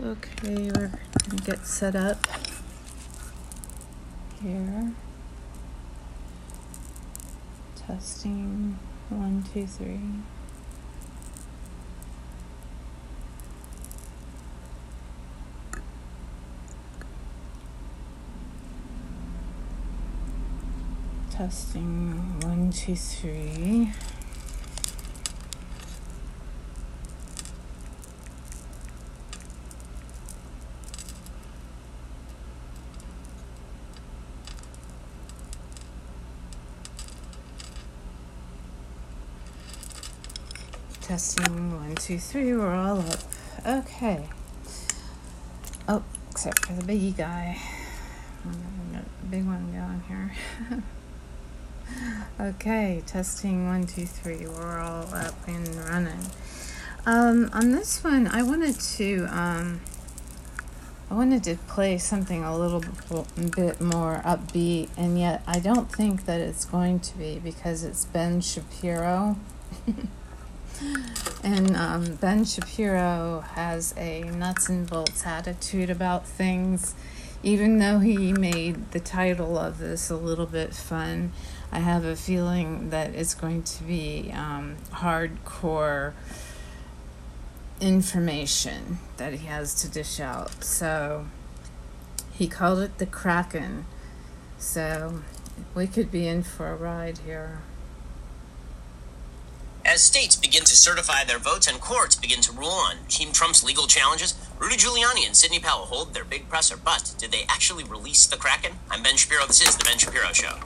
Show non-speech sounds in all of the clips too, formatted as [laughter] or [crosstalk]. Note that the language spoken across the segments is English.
Okay, we're gonna get set up here. Testing one, two, three. Testing one, two, three. Testing one, two, three. We're all up. Okay. Oh, except for the biggie guy. Big one going here. [laughs] okay, testing one, two, three. We're all up and running. Um, on this one, I wanted to um, I wanted to play something a little bit more upbeat, and yet I don't think that it's going to be because it's Ben Shapiro. [laughs] and um, Ben Shapiro has a nuts and bolts attitude about things. Even though he made the title of this a little bit fun, I have a feeling that it's going to be um, hardcore information that he has to dish out. So he called it the Kraken. So we could be in for a ride here. As states begin to certify their votes and courts begin to rule on Team Trump's legal challenges, Rudy Giuliani and Sidney Powell hold their big presser. But did they actually release the Kraken? I'm Ben Shapiro. This is The Ben Shapiro Show.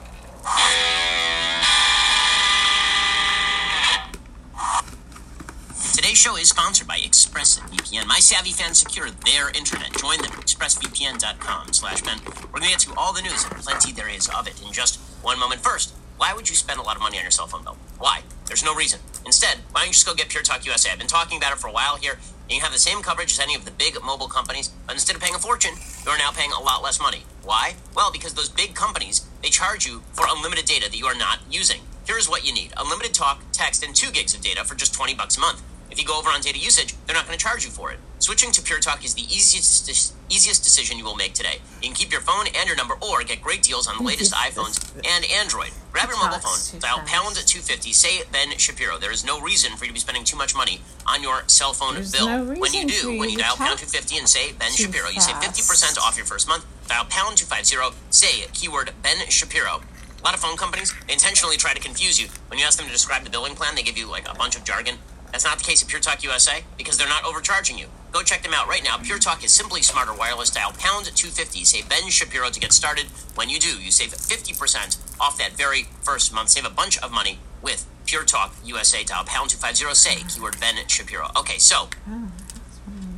Today's show is sponsored by ExpressVPN. My savvy fans secure their internet. Join them at expressvpn.com slash Ben. We're going to get to all the news and plenty there is of it in just one moment. First, why would you spend a lot of money on your cell phone bill? Why? There's no reason. Instead, why don't you just go get Pure Talk USA? I've been talking about it for a while here. And you have the same coverage as any of the big mobile companies, but instead of paying a fortune, you're now paying a lot less money. Why? Well, because those big companies, they charge you for unlimited data that you are not using. Here's what you need. Unlimited talk, text, and 2 gigs of data for just 20 bucks a month. If you go over on data usage, they're not going to charge you for it. Switching to Pure Talk is the easiest easiest decision you will make today. You can keep your phone and your number or get great deals on the latest iPhones and Android. Grab your mobile phone, dial pound 250, say Ben Shapiro. There is no reason for you to be spending too much money on your cell phone There's bill. no when you do, when you you dial pound 250 and say Ben Shapiro, you save 50% off your first month. Dial pound 250, say keyword Ben Shapiro. A lot of phone companies intentionally try to confuse you. When you ask them to describe the billing plan, they give you like a bunch of jargon. That's not the case at Pure Talk USA because they're not overcharging you. Go check them out right now. Pure Talk is simply smarter wireless. Dial pound 250. Say Ben Shapiro to get started. When you do, you save 50% off that very first month. Save a bunch of money with Pure Talk USA. Dial pound 250. Say keyword Ben Shapiro. Okay, so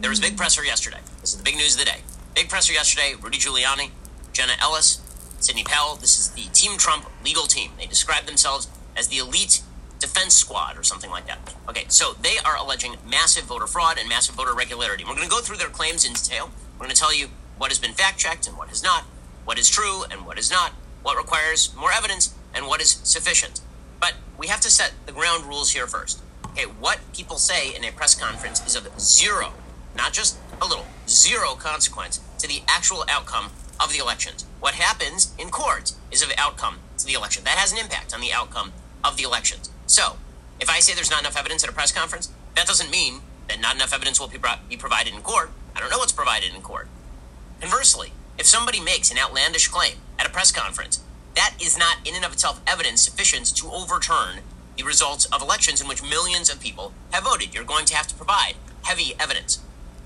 there was big presser yesterday. This is the big news of the day. Big presser yesterday. Rudy Giuliani, Jenna Ellis, Sidney Powell. This is the Team Trump legal team. They describe themselves as the elite defense squad or something like that. Okay, so they are alleging massive voter fraud and massive voter irregularity. We're going to go through their claims in detail. We're going to tell you what has been fact checked and what has not, what is true and what is not, what requires more evidence and what is sufficient. But we have to set the ground rules here first. Okay, what people say in a press conference is of zero, not just a little, zero consequence to the actual outcome of the elections. What happens in court is of outcome to the election. That has an impact on the outcome of the elections. So, if I say there's not enough evidence at a press conference, that doesn't mean that not enough evidence will be, brought, be provided in court. I don't know what's provided in court. Conversely, if somebody makes an outlandish claim at a press conference, that is not in and of itself evidence sufficient to overturn the results of elections in which millions of people have voted. You're going to have to provide heavy evidence.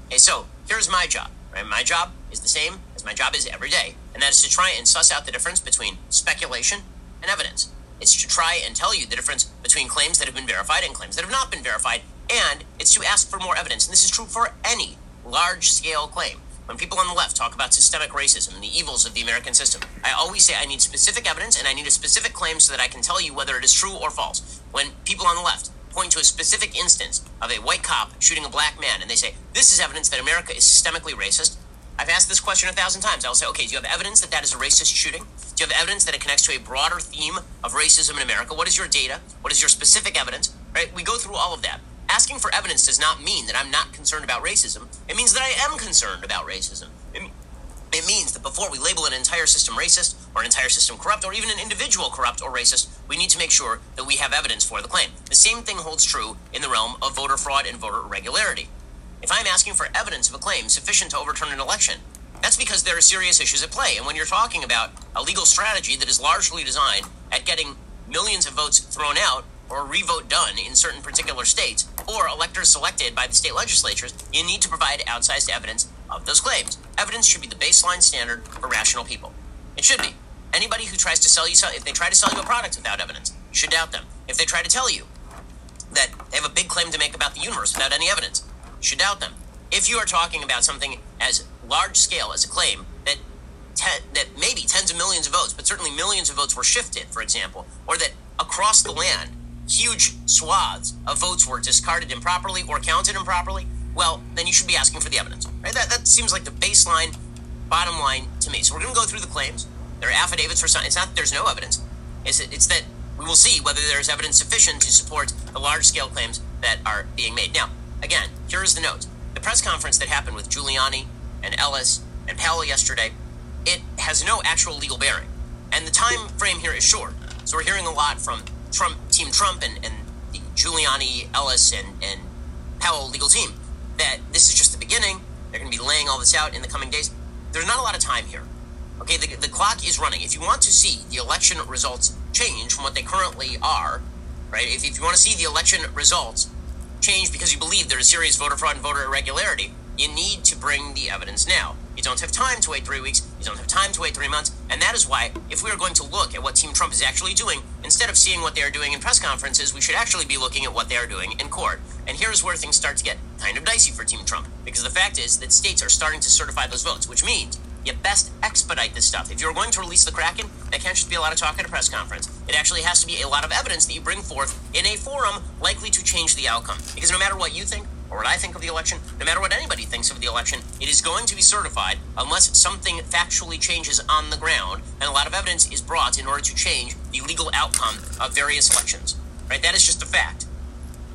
Okay, so here's my job. Right? My job is the same as my job is every day, and that is to try and suss out the difference between speculation and evidence. It's to try and tell you the difference between claims that have been verified and claims that have not been verified, and it's to ask for more evidence. And this is true for any large scale claim. When people on the left talk about systemic racism and the evils of the American system, I always say I need specific evidence and I need a specific claim so that I can tell you whether it is true or false. When people on the left point to a specific instance of a white cop shooting a black man and they say, This is evidence that America is systemically racist, I've asked this question a thousand times. I'll say, okay, do you have evidence that that is a racist shooting? Do you have evidence that it connects to a broader theme of racism in America? What is your data? What is your specific evidence? Right? We go through all of that. asking for evidence does not mean that I'm not concerned about racism. It means that I am concerned about racism. It, it means that before we label an entire system racist, or an entire system corrupt, or even an individual corrupt or racist, we need to make sure that we have evidence for the claim. The same thing holds true in the realm of voter fraud and voter irregularity. If I'm asking for evidence of a claim sufficient to overturn an election, that's because there are serious issues at play. And when you're talking about a legal strategy that is largely designed at getting millions of votes thrown out or revote done in certain particular states, or electors selected by the state legislatures, you need to provide outsized evidence of those claims. Evidence should be the baseline standard for rational people. It should be. Anybody who tries to sell you, if they try to sell you a product without evidence, you should doubt them. If they try to tell you that they have a big claim to make about the universe without any evidence, you should doubt them. If you are talking about something as large scale as a claim that that maybe tens of millions of votes, but certainly millions of votes were shifted, for example, or that across the land huge swaths of votes were discarded improperly or counted improperly, well, then you should be asking for the evidence. Right? That, that seems like the baseline, bottom line to me. So we're going to go through the claims. There are affidavits for some. It's not that there's no evidence. It's, it's that we will see whether there is evidence sufficient to support the large scale claims that are being made. Now, again, here is the note. The press conference that happened with Giuliani and Ellis and Powell yesterday, it has no actual legal bearing. And the time frame here is short. So we're hearing a lot from Trump, Team Trump, and, and the Giuliani, Ellis, and, and Powell legal team that this is just the beginning. They're going to be laying all this out in the coming days. There's not a lot of time here. Okay, the, the clock is running. If you want to see the election results change from what they currently are, right? If, if you want to see the election results change because you believe there is serious voter fraud and voter irregularity, you need to bring the evidence now. You don't have time to wait three weeks. You don't have time to wait three months. And that is why, if we are going to look at what Team Trump is actually doing, instead of seeing what they are doing in press conferences, we should actually be looking at what they are doing in court. And here's where things start to get kind of dicey for Team Trump. Because the fact is that states are starting to certify those votes, which means you best expedite this stuff. If you're going to release the Kraken, that can't just be a lot of talk at a press conference. It actually has to be a lot of evidence that you bring forth in a forum likely to change the outcome. Because no matter what you think, or what I think of the election, no matter what anybody thinks of the election, it is going to be certified unless something factually changes on the ground and a lot of evidence is brought in order to change the legal outcome of various elections. Right? That is just a fact.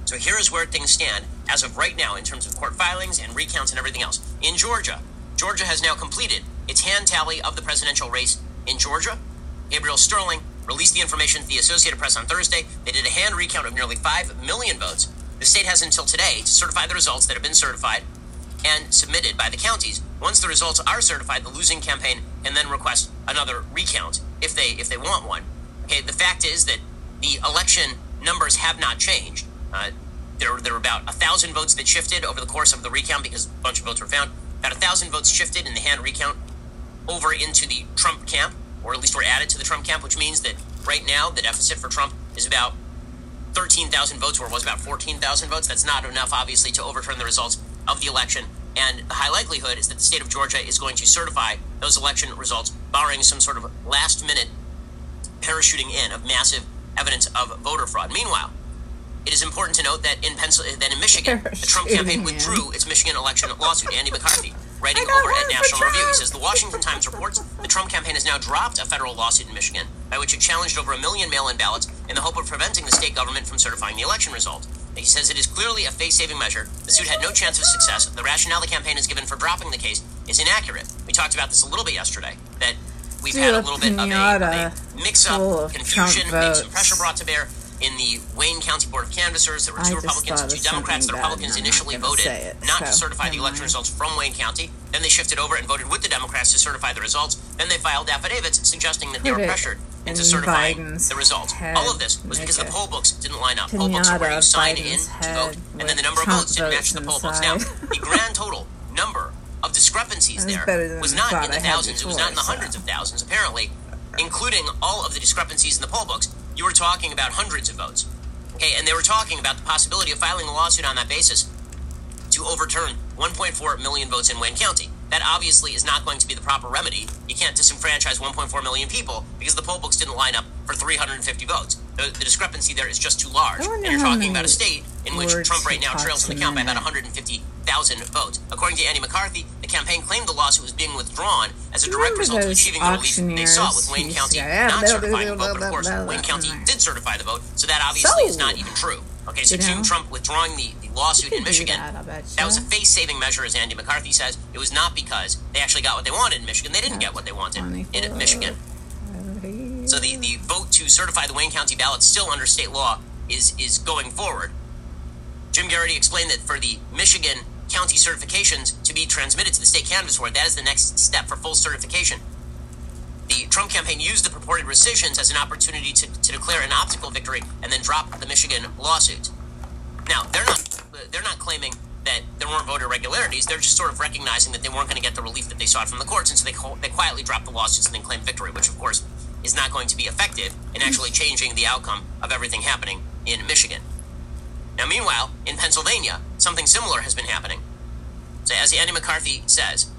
So here is where things stand as of right now in terms of court filings and recounts and everything else. In Georgia, Georgia has now completed its hand tally of the presidential race in Georgia. Gabriel Sterling released the information to the Associated Press on Thursday. They did a hand recount of nearly 5 million votes. The state has until today to certify the results that have been certified and submitted by the counties. Once the results are certified, the losing campaign can then request another recount if they if they want one. Okay, the fact is that the election numbers have not changed. Uh, there, there were about a thousand votes that shifted over the course of the recount because a bunch of votes were found. About a thousand votes shifted in the hand recount over into the Trump camp, or at least were added to the Trump camp, which means that right now the deficit for Trump is about 13,000 votes, where it was about 14,000 votes. That's not enough, obviously, to overturn the results of the election. And the high likelihood is that the state of Georgia is going to certify those election results, barring some sort of last minute parachuting in of massive evidence of voter fraud. Meanwhile, it is important to note that in Pennsylvania, that in Michigan, the Trump campaign withdrew its Michigan election lawsuit. Andy McCarthy writing over at National Review. He says the Washington Times reports the Trump campaign has now dropped a federal lawsuit in Michigan by which it challenged over a million mail-in ballots in the hope of preventing the state government from certifying the election result. He says it is clearly a face-saving measure. The suit had no chance of success. The rationale the campaign has given for dropping the case is inaccurate. We talked about this a little bit yesterday. That we've had a little bit of a, a mix-up, confusion, maybe some pressure brought to bear in the Wayne County Board of Canvassers, there were two Republicans and two Democrats. The Republicans initially voted it, not so, to certify the election results from Wayne County. Then they shifted over and voted with the Democrats to certify the results. Then they filed affidavits suggesting that they were pressured into certifying Biden's the results. All of this was because the poll books didn't line up. Poll books were you sign in to vote, and then the number of votes didn't match the poll books. Now, the grand total number of discrepancies there was not in the thousands. It was not in the hundreds of thousands, apparently, including all of the discrepancies in the poll books you were talking about hundreds of votes. Okay, and they were talking about the possibility of filing a lawsuit on that basis to overturn 1.4 million votes in Wayne County. That obviously is not going to be the proper remedy. You can't disenfranchise 1.4 million people because the poll books didn't line up for 350 votes. The, the discrepancy there is just too large. And you're talking about a state in which Trump right now trails in the count by about 150,000 votes. According to Andy McCarthy, the campaign claimed the lawsuit was being withdrawn as a direct result of achieving the relief they sought with Wayne County not certifying the vote. But of course, Wayne County did certify the vote, so that obviously is not even true. Okay, so Trump withdrawing the, the lawsuit in Michigan. that, That was a face saving measure, as Andy McCarthy says. It was not because they actually got what they wanted in Michigan. They didn't get what they wanted in Michigan. So the, the vote to certify the Wayne County ballot still under state law is is going forward. Jim Geraghty explained that for the Michigan county certifications to be transmitted to the state canvass board, that is the next step for full certification. The Trump campaign used the purported rescissions as an opportunity to, to declare an optical victory and then drop the Michigan lawsuit. Now they're not they're not claiming that there weren't voter irregularities. They're just sort of recognizing that they weren't going to get the relief that they sought from the courts, and so they they quietly dropped the lawsuits and then claimed victory, which of course is not going to be effective in actually changing the outcome of everything happening in Michigan. Now, meanwhile, in Pennsylvania, something similar has been happening. So, as Andy McCarthy says,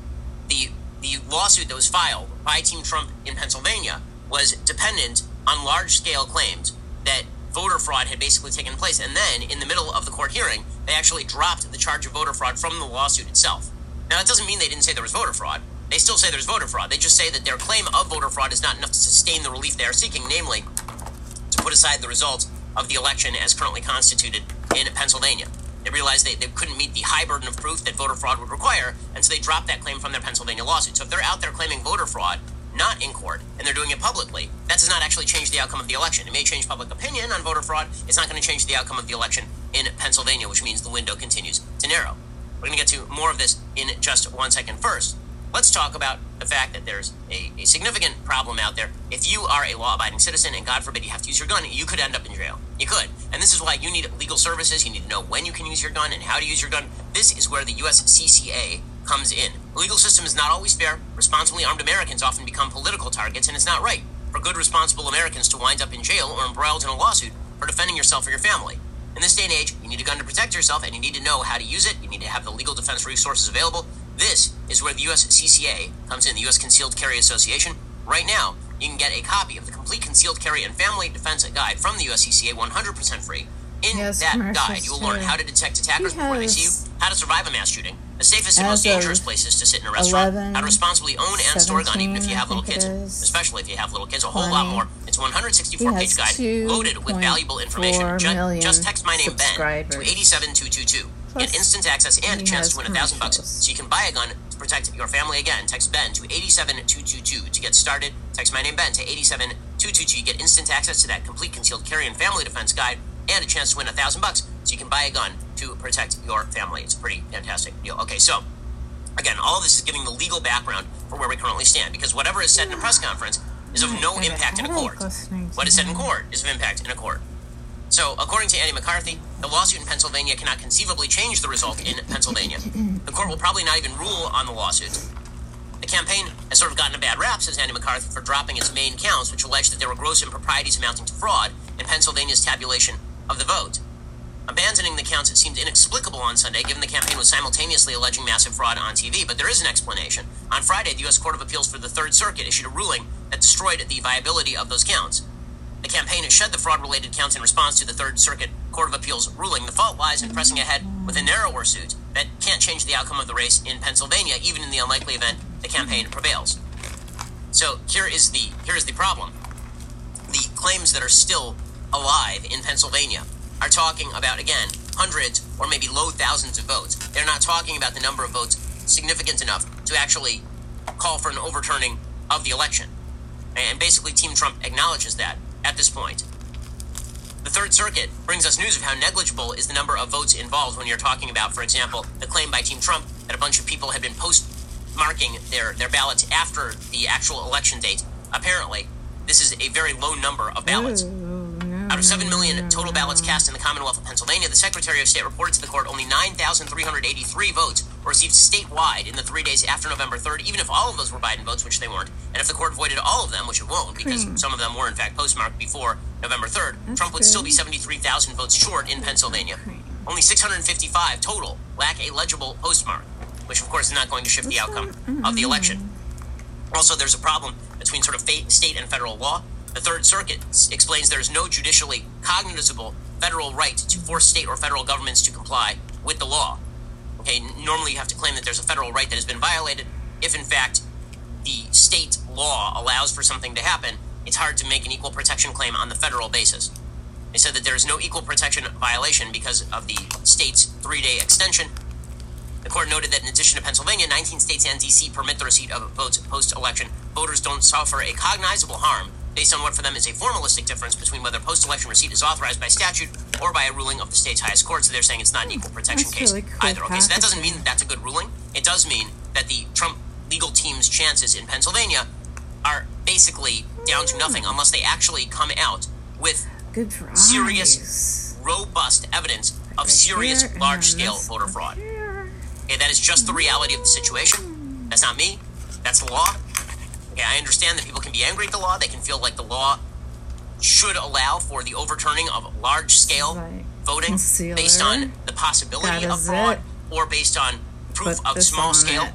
the the lawsuit that was filed by Team Trump in Pennsylvania was dependent on large scale claims that voter fraud had basically taken place. And then, in the middle of the court hearing, they actually dropped the charge of voter fraud from the lawsuit itself. Now, that doesn't mean they didn't say there was voter fraud. They still say there's voter fraud. They just say that their claim of voter fraud is not enough to sustain the relief they are seeking, namely, to put aside the results of the election as currently constituted in Pennsylvania. They realized they, they couldn't meet the high burden of proof that voter fraud would require, and so they dropped that claim from their Pennsylvania lawsuit. So if they're out there claiming voter fraud, not in court, and they're doing it publicly, that does not actually change the outcome of the election. It may change public opinion on voter fraud. It's not going to change the outcome of the election in Pennsylvania, which means the window continues to narrow. We're going to get to more of this in just one second. First, let's talk about the fact that there's a, a significant problem out there. If you are a law abiding citizen and God forbid you have to use your gun, you could end up in jail. You could. And this is why you need legal services. You need to know when you can use your gun and how to use your gun. This is where the USCCA comes in. The legal system is not always fair. Responsibly armed Americans often become political targets, and it's not right for good, responsible Americans to wind up in jail or embroiled in a lawsuit for defending yourself or your family. In this day and age, you need a gun to protect yourself, and you need to know how to use it. You need to have the legal defense resources available. This is where the USCCA comes in, the U.S. Concealed Carry Association. Right now, you can get a copy of the Complete Concealed Carry and Family Defense Guide from the USCCA 100% free. In that guide, you will learn how to detect attackers before they see you, how to survive a mass shooting, the safest and most dangerous places to sit in a restaurant, 11, how to responsibly own and store a gun, even if you have little kids, especially if you have little kids, a whole 20. lot more. It's a 164 page guide loaded with valuable information. Just text my name, Ben, to 87222. Plus, Get instant access and a chance to win a thousand bucks, so you can buy a gun to protect your family again. Text Ben to 87222 to get started. Text my name Ben to 87222. to get instant access to that complete concealed carry and family defense guide, and a chance to win a thousand bucks, so you can buy a gun to protect your family. It's a pretty fantastic deal. Okay, so again, all this is giving the legal background for where we currently stand, because whatever is said in a press conference is of no impact in a court. What is said in court is of impact in a court. So, according to Andy McCarthy, the lawsuit in Pennsylvania cannot conceivably change the result in Pennsylvania. The court will probably not even rule on the lawsuit. The campaign has sort of gotten a bad rap, says Andy McCarthy, for dropping its main counts, which allege that there were gross improprieties amounting to fraud in Pennsylvania's tabulation of the vote. Abandoning the counts it seemed inexplicable on Sunday, given the campaign was simultaneously alleging massive fraud on TV, but there is an explanation. On Friday, the U.S. Court of Appeals for the Third Circuit issued a ruling that destroyed the viability of those counts. The campaign has shed the fraud related counts in response to the Third Circuit Court of Appeals ruling. The fault lies in pressing ahead with a narrower suit that can't change the outcome of the race in Pennsylvania, even in the unlikely event the campaign prevails. So here is the here is the problem. The claims that are still alive in Pennsylvania are talking about again hundreds or maybe low thousands of votes. They're not talking about the number of votes significant enough to actually call for an overturning of the election. And basically, Team Trump acknowledges that at this point. The Third Circuit brings us news of how negligible is the number of votes involved when you're talking about, for example, the claim by Team Trump that a bunch of people had been postmarking their, their ballots after the actual election date. Apparently, this is a very low number of ballots. Out of 7 million total ballots cast in the Commonwealth of Pennsylvania, the Secretary of State reported to the court only 9,383 votes were received statewide in the three days after November 3rd, even if all of those were Biden votes, which they weren't. And if the court voided all of them, which it won't, because Hmm. some of them were in fact postmarked before November 3rd, That's Trump would still be 73,000 votes short in Pennsylvania. Only 655 total lack a legible postmark, which of course is not going to shift the outcome of the election. Also, there's a problem between sort of state and federal law. The Third Circuit explains there is no judicially cognizable federal right to force state or federal governments to comply with the law. Okay, normally you have to claim that there's a federal right that has been violated. If in fact the state law allows for something to happen, it's hard to make an equal protection claim on the federal basis. They said that there is no equal protection violation because of the state's three day extension. The court noted that in addition to Pennsylvania, 19 states and D.C. permit the receipt of votes post election. Voters don't suffer a cognizable harm based on what for them is a formalistic difference between whether post election receipt is authorized by statute or by a ruling of the state's highest court. So they're saying it's not an equal protection That's case really cool either. Okay, so that doesn't mean that that's a good ruling. It does mean that the Trump legal team's chances in Pennsylvania are basically down to nothing unless they actually come out with Good Serious robust evidence of Right serious here, large scale voter fraud. here. Okay, that is just the reality of the situation. That's not me. That's the law. Okay, I understand that people can be angry at the law. They can feel like the law should allow for the overturning of large scale Right. voting Concealer. based on the possibility of fraud it. or based on proof Put of small scale it.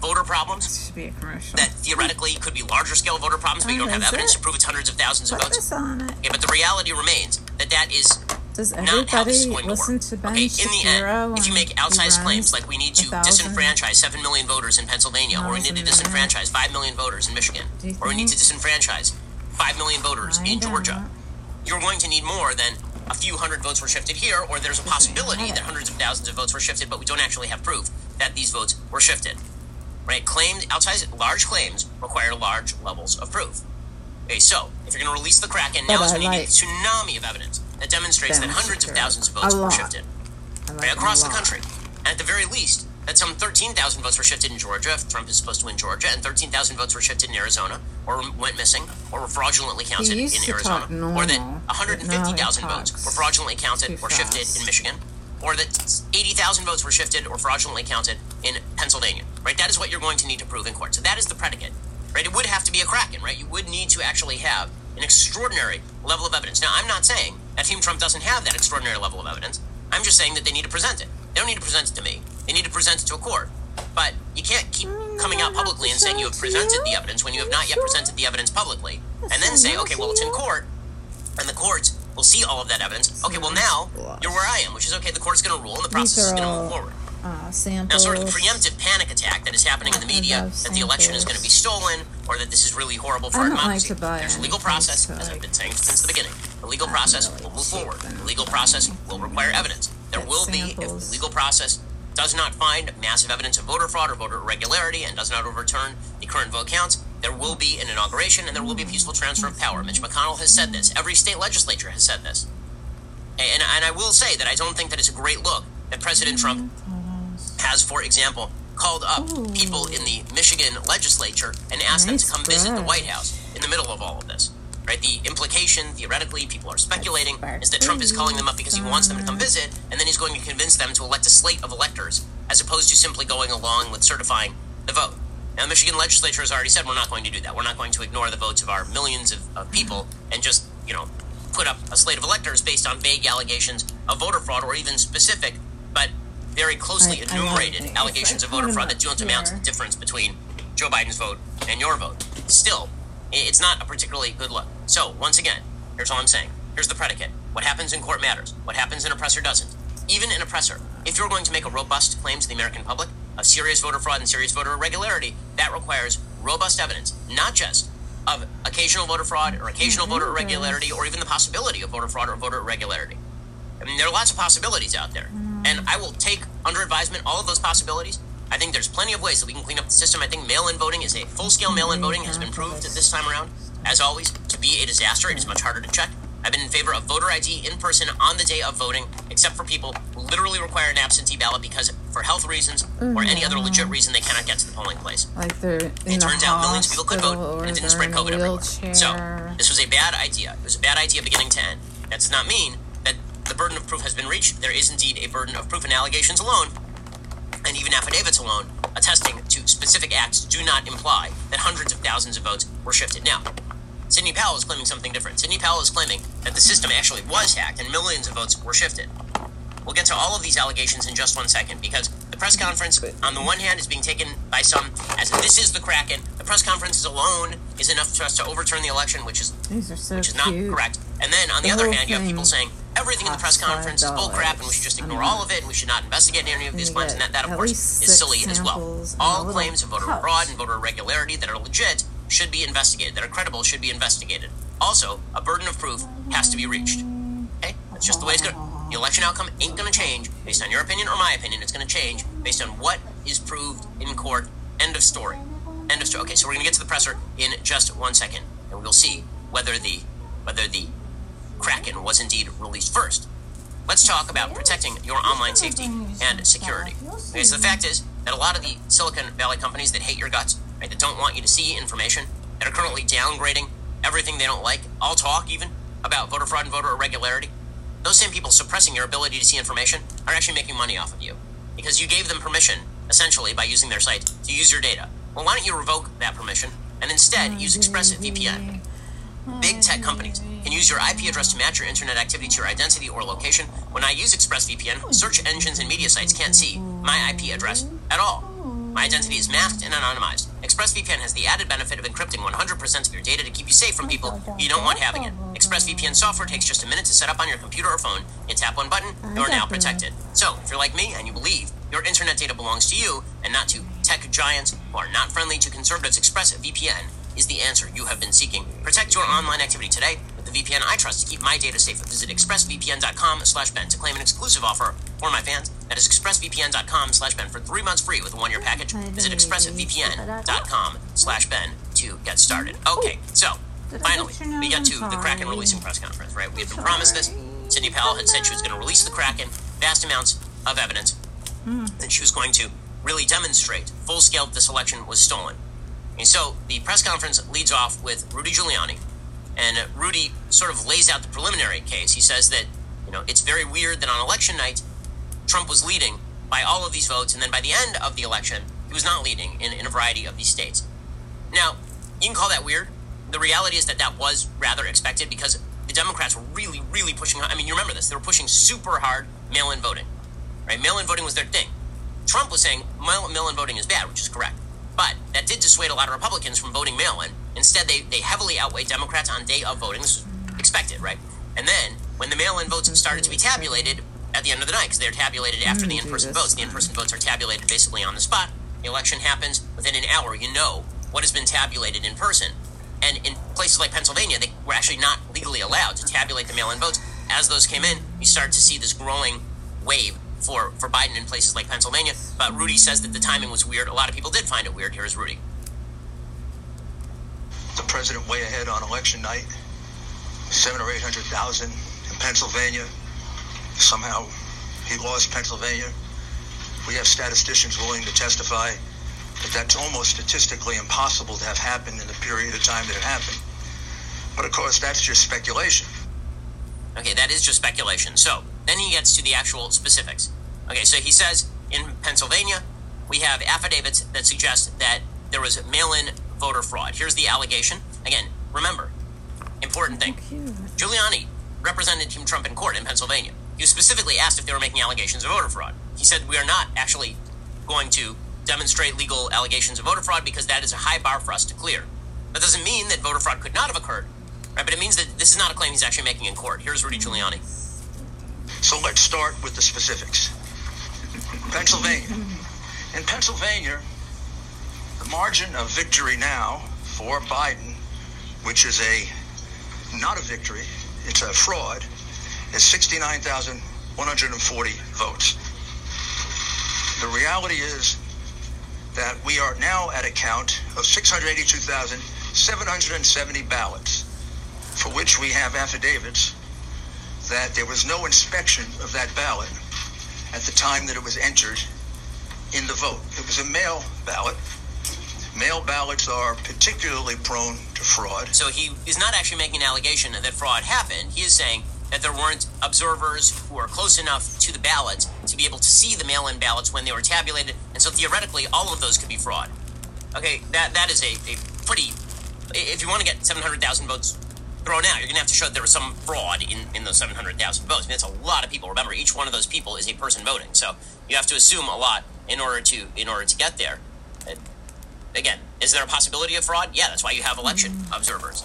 voter problems This should be a commercial. that theoretically could be larger scale voter problems, but you don't have evidence it. to prove it's hundreds of thousands of votes. this on it. Okay, but the reality remains that that is Does not how this is everybody listen to Ben okay, in the end, if you make outsized claims like we need to disenfranchise 7 million voters in Pennsylvania, or we need to miles a minute? disenfranchise 5 million voters in Michigan, or we need to disenfranchise 5 million voters in Georgia, you're going to need more than a few hundred votes were shifted here, or there's a possibility that hundreds of thousands of votes were shifted, but we don't actually have proof that these votes were shifted. Right? Claimed outside large claims require large levels of proof. Okay, so if you're going to release the Kraken, now is when you need a tsunami of evidence that demonstrates that hundreds of thousands of votes were shifted like across the country. And at the very least, that some 13,000 votes were shifted in Georgia if Trump is supposed to win Georgia, and 13,000 votes were shifted in Arizona, or went missing, or were fraudulently counted in Arizona, talk or that 150,000 votes were fraudulently counted or shifted fast. in Michigan, or that 80,000 votes were shifted or fraudulently counted in Pennsylvania. Right? That is what you're going to need to prove in court. So that is the predicate. Right? It would have to be a kraken, right? You would need to actually have an extraordinary level of evidence. Now, I'm not saying Team Trump doesn't have that extraordinary level of evidence. I'm just saying that they need to present it. They don't need to present it to me. They need to present it to a court. But you can't keep coming out publicly and saying you have presented the evidence when you have not yet presented the evidence publicly. And then say, okay, well, it's in court, and the courts will see all of that evidence. Okay, well, now you're where I am, which is okay, the court's going to rule and the process is going to move forward. Uh, Now, sort of the preemptive panic attack that is happening in the media that the election is going to be stolen or that this is really horrible for I our like democracy. buy There's a legal process, as I've been saying since the beginning. The legal process will move forward. The legal process will require evidence. There will be, if the legal process does not find massive evidence of voter fraud or voter irregularity and does not overturn the current vote counts, there will be an inauguration and there will be a peaceful transfer of power. Mitch McConnell has said this. Every state legislature has said this. And, and I will say that I don't think that it's a great look that President Trump has, for example, called up people in the Michigan legislature and asked them to come visit the. White House in the middle of all of this. Right? The implication, theoretically, people are speculating, is that Trump is calling them up because he wants them to come visit, and then he's going to convince them to elect a slate of electors, as opposed to simply going along with certifying the vote. Now, the Michigan legislature has already said we're not going to do that. We're not going to ignore the votes of our millions of, of people and just, you know, put up a slate of electors based on vague allegations of voter fraud or even specific, but very closely I- I enumerated it. allegations of voter fraud that don't amount to the difference between Joe Biden's vote and your vote. Still, i- it's not a particularly good look. So, once again, here's all I'm saying. Here's the predicate. What happens in court matters. What happens in a presser doesn't. Even an presser, if you're going to make a robust claim to the American public of serious voter fraud and serious voter irregularity, that requires robust evidence, not just of occasional voter fraud or occasional voter mm-hmm. irregularity or even the possibility of voter fraud or voter irregularity. I mean, there are lots of possibilities out there. Mm-hmm. And I will take under advisement all of those possibilities. I think there's plenty of ways that we can clean up the system. I think mail in voting is a full scale mail in voting has been proved this time around, as always, to be a disaster. It is much harder to check. I've been in favor of voter ID in person on the day of voting, except for people who literally require an absentee ballot because, for health reasons or any other legit reason, they cannot get to the polling place. like they're in It turns out millions of people could vote, and it didn't spread COVID a everywhere. wheelchair. So this was a bad idea. It was a bad idea beginning to end. That does not mean that the burden of proof has been reached. There is indeed a burden of proof, and allegations alone, and even affidavits alone, attesting to specific acts, do not imply that hundreds of thousands of votes were shifted. Now, Sidney Powell is claiming something different. Sidney Powell is claiming that the system actually was hacked and millions of votes were shifted. We'll get to all of these allegations in just one second because the press conference, on the one hand, is being taken by some as this is the Kraken. The press conferences alone is enough for us to overturn the election, which is These are so which is not cute. correct. And then on the, The other hand, you have people saying everything in the press conference is bull crap and we should just $5 ignore all of it and we should not investigate any of these claims. And that, that of course, is silly as well. samples in a All claims of voter fraud and voter irregularity that are legit should be investigated, that are credible should be investigated. Also, a burden of proof has to be reached. Okay, that's just the way it's going. The election outcome ain't going to change based on your opinion or my opinion. It's going to change based on what is proved in court. End of story. End of story. Okay, so we're going to get to the presser in just one second, and we'll see whether the whether the Kraken was indeed released first. Let's talk about protecting your online safety and security. So the fact is that a lot of the Silicon Valley companies that hate your guts, right, that don't want you to see information, that are currently downgrading everything they don't like, all talk even about voter fraud and voter irregularity, those same people suppressing your ability to see information are actually making money off of you because you gave them permission, essentially, by using their site to use your data. Well, why don't you revoke that permission and instead use ExpressVPN? Big tech companies can use your IP address to match your internet activity to your identity or location. When I use ExpressVPN, search engines and media sites can't see my IP address at all. My identity is masked and anonymized. ExpressVPN has the added benefit of encrypting 100% of your data to keep you safe from people you don't want having it. ExpressVPN software takes just a minute to set up on your computer or phone. You tap one button, you're now protected. So, if you're like me and you believe your internet data belongs to you and not to tech giants who are not friendly to conservatives, ExpressVPN is the answer you have been seeking. Protect your online activity today with the VPN I trust to keep my data safe. Visit expressvpn.com slash Ben to claim an exclusive offer for my fans. That is expressvpn.com slash Ben for three months free with a one-year package. Visit expressvpn.com slash Ben to get started. Okay, so finally, we get to the Kraken releasing press conference, right? We had been promised this. Sidney Powell had said she was going to release the Kraken, vast amounts of evidence, and she was going to really demonstrate full scale that this election was stolen. And so the press conference leads off with Rudy Giuliani, and Rudy sort of lays out the preliminary case. He says that you know it's very weird that on election night Trump was leading by all of these votes, and then by the end of the election he was not leading in, in a variety of these states. Now you can call that weird. The reality is that that was rather expected because the Democrats were really, really pushing. I mean, you remember this? They were pushing super hard mail-in voting, right? Mail-in voting was their thing. Trump was saying mail-in voting is bad, which is correct. But that did dissuade a lot of Republicans from voting mail in. Instead, they, they heavily outweighed Democrats on day of voting. This was expected, right? And then when the mail in votes started to be tabulated at the end of the night, because they're tabulated after mm, the in person votes, the in person votes are tabulated basically on the spot. The election happens within an hour. You know what has been tabulated in person. And in places like Pennsylvania, they were actually not legally allowed to tabulate the mail in votes. As those came in, you start to see this growing wave for, for Biden in places like Pennsylvania. But Rudy says that the timing was weird. A lot of people did find it weird. Here's Rudy. The president way ahead on election night, seven or eight hundred thousand in Pennsylvania. Somehow he lost Pennsylvania. We have statisticians willing to testify that that's almost statistically impossible to have happened in the period of time that it happened. But of course, that's just speculation. Okay, that is just speculation. So then he gets to the actual specifics. Okay, so he says in Pennsylvania, we have affidavits that suggest that there was mail in voter fraud. Here's the allegation. Again, remember, important thing Giuliani represented Team Trump in court in Pennsylvania. He was specifically asked if they were making allegations of voter fraud. He said, We are not actually going to demonstrate legal allegations of voter fraud because that is a high bar for us to clear. That doesn't mean that voter fraud could not have occurred, right? But it means that this is not a claim he's actually making in court. Here's Rudy Giuliani. So let's start with the specifics. Pennsylvania. In Pennsylvania, the margin of victory now for Biden, which is a not a victory, it's a fraud, is 69,140 votes. The reality is that we are now at a count of 682,770 ballots, for which we have affidavits that there was no inspection of that ballot at the time that it was entered in the vote. It was a mail ballot. Mail ballots are particularly prone to fraud. So he is not actually making an allegation that fraud happened. He is saying that there weren't observers who are close enough to the ballots to be able to see the mail-in ballots when they were tabulated, and so theoretically, all of those could be fraud. Okay, that that is a, a pretty. If you want to get 700,000 votes thrown out, you're going to have to show that there was some fraud in, in those 700,000 votes. I mean, that's a lot of people. Remember, each one of those people is a person voting, so you have to assume a lot in order to in order to get there. Again, is there a possibility of fraud? Yeah, that's why you have election mm-hmm. observers.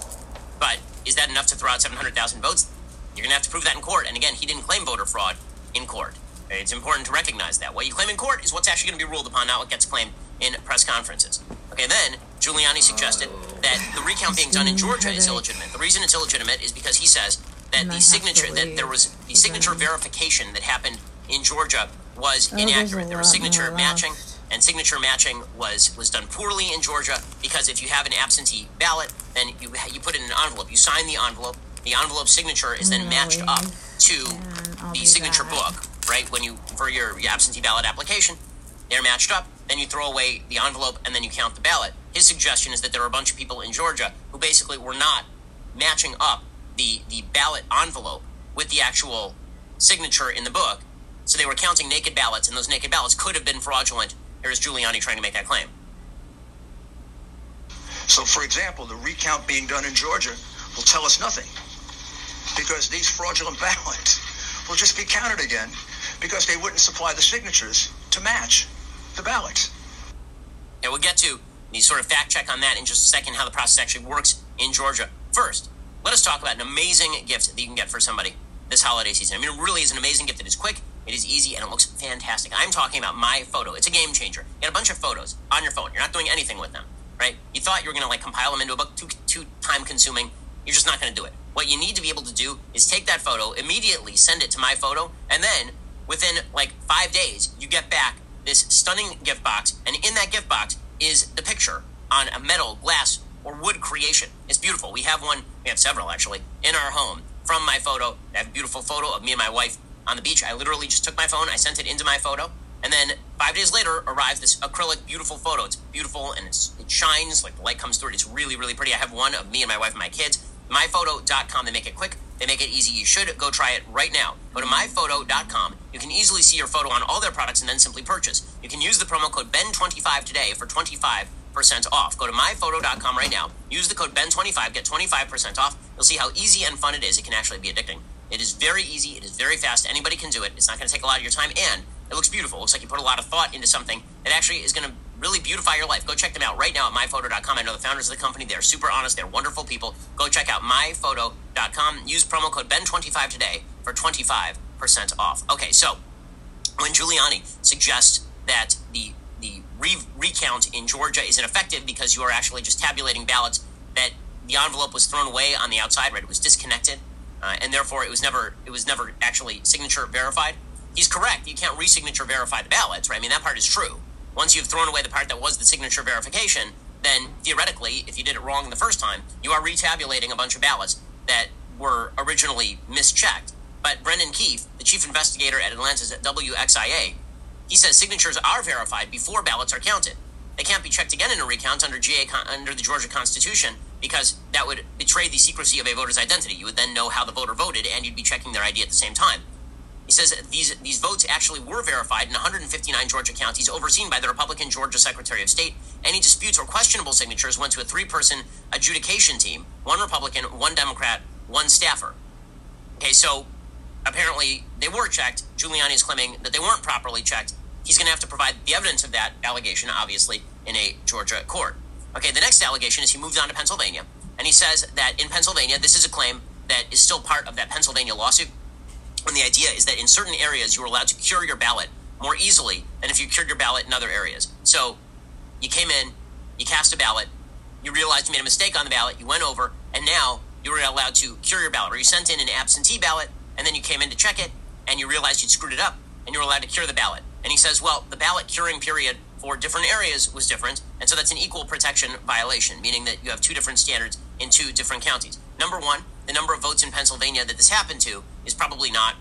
But is that enough to throw out 700,000 votes? You're going to have to prove that in court. And again, he didn't claim voter fraud in court. It's important to recognize that. What you claim in court is what's actually going to be ruled upon, not what gets claimed in press conferences. Okay, then Giuliani suggested that the recount being done in Georgia is illegitimate. The reason it's illegitimate is because he says that the signature that there was the signature verification that happened in Georgia was oh, inaccurate. There was signature matching, and signature matching was was done poorly in Georgia because if you have an absentee ballot, then you you put it in an envelope. You sign the envelope. The envelope signature is then matched up to the signature book, right? When you for your, your absentee ballot application, they're matched up. Then you throw away the envelope and then you count the ballot. His suggestion is that there are a bunch of people in Georgia who basically were not matching up the the ballot envelope with the actual signature in the book. So they were counting naked ballots, and those naked ballots could have been fraudulent. Here's Giuliani trying to make that claim. So, for example, the recount being done in Georgia will tell us nothing because these fraudulent [laughs] ballots will just be counted again because they wouldn't supply the signatures to match the ballots. And we'll get to the sort of fact check on that in just a second, how the process actually works in Georgia. First, let us talk about an amazing gift that you can get for somebody this holiday season. I mean, it really is an amazing gift. It is quick, it is easy, and it looks fantastic. I'm talking about my photo. It's a game changer. You get a bunch of photos on your phone. You're not doing anything with them, right? You thought you were going to like compile them into a book, too, too time consuming. You're just not going to do it. What you need to be able to do is take that photo, immediately send it to my photo, and then within like five days, you get back this stunning gift box. And in that gift box is the picture on a metal, glass, or wood creation. It's beautiful. We have one, we have several actually, in our home from my photo. I have a beautiful photo of me and my wife on the beach. I literally just took my phone, I sent it into my photo, and then five days later arrived this acrylic beautiful photo. It's beautiful and it's, it shines, like the light comes through it. It's really, really pretty. I have one of me and my wife and my kids. Myphoto.com, they make it quick, they make it easy. You should go try it right now. Go to myphoto.com. You can easily see your photo on all their products and then simply purchase. You can use the promo code BEN25 today for 25 percent off. Go to myphoto.com right now. Use the code BEN25, get 25% off. You'll see how easy and fun it is. It can actually be addicting. It is very easy. It is very fast. Anybody can do it. It's not going to take a lot of your time, and it looks beautiful. It looks like you put a lot of thought into something that actually is going to really beautify your life. Go check them out right now at myphoto.com. I know the founders of the company. They're super honest. They're wonderful people. Go check out myphoto.com. Use promo code BEN25 today for 25% off. Okay, so when Giuliani suggests that the the re- recount in Georgia is ineffective because you are actually just tabulating ballots that the envelope was thrown away on the outside, right? It was disconnected, uh, and therefore it was never it was never actually signature verified. He's correct. You can't resignature verify the ballots, right? I mean that part is true. Once you've thrown away the part that was the signature verification, then theoretically, if you did it wrong the first time, you are retabulating a bunch of ballots that were originally mischecked. But Brendan Keefe, the chief investigator at Atlanta's WXIA, he says signatures are verified before ballots are counted. They can't be checked again in a recount under GA under the Georgia Constitution because that would betray the secrecy of a voter's identity. You would then know how the voter voted, and you'd be checking their ID at the same time. He says these these votes actually were verified in 159 Georgia counties, overseen by the Republican Georgia Secretary of State. Any disputes or questionable signatures went to a three-person adjudication team: one Republican, one Democrat, one staffer. Okay, so apparently they were checked. Giuliani is claiming that they weren't properly checked, he's going to have to provide the evidence of that allegation, obviously, in a Georgia court. Okay, the next allegation is he moved on to Pennsylvania, and he says that in Pennsylvania, this is a claim that is still part of that Pennsylvania lawsuit. And the idea is that in certain areas, you were allowed to cure your ballot more easily than if you cured your ballot in other areas. So you came in, you cast a ballot, you realized you made a mistake on the ballot, you went over, and now you were allowed to cure your ballot. Or you sent in an absentee ballot, and then you came in to check it, and you realized you'd screwed it up, and you were allowed to cure the ballot. And he says, well, the ballot curing period for different areas was different, and so that's an equal protection violation, meaning that you have two different standards in two different counties. Number one, the number of votes in Pennsylvania that this happened to is probably not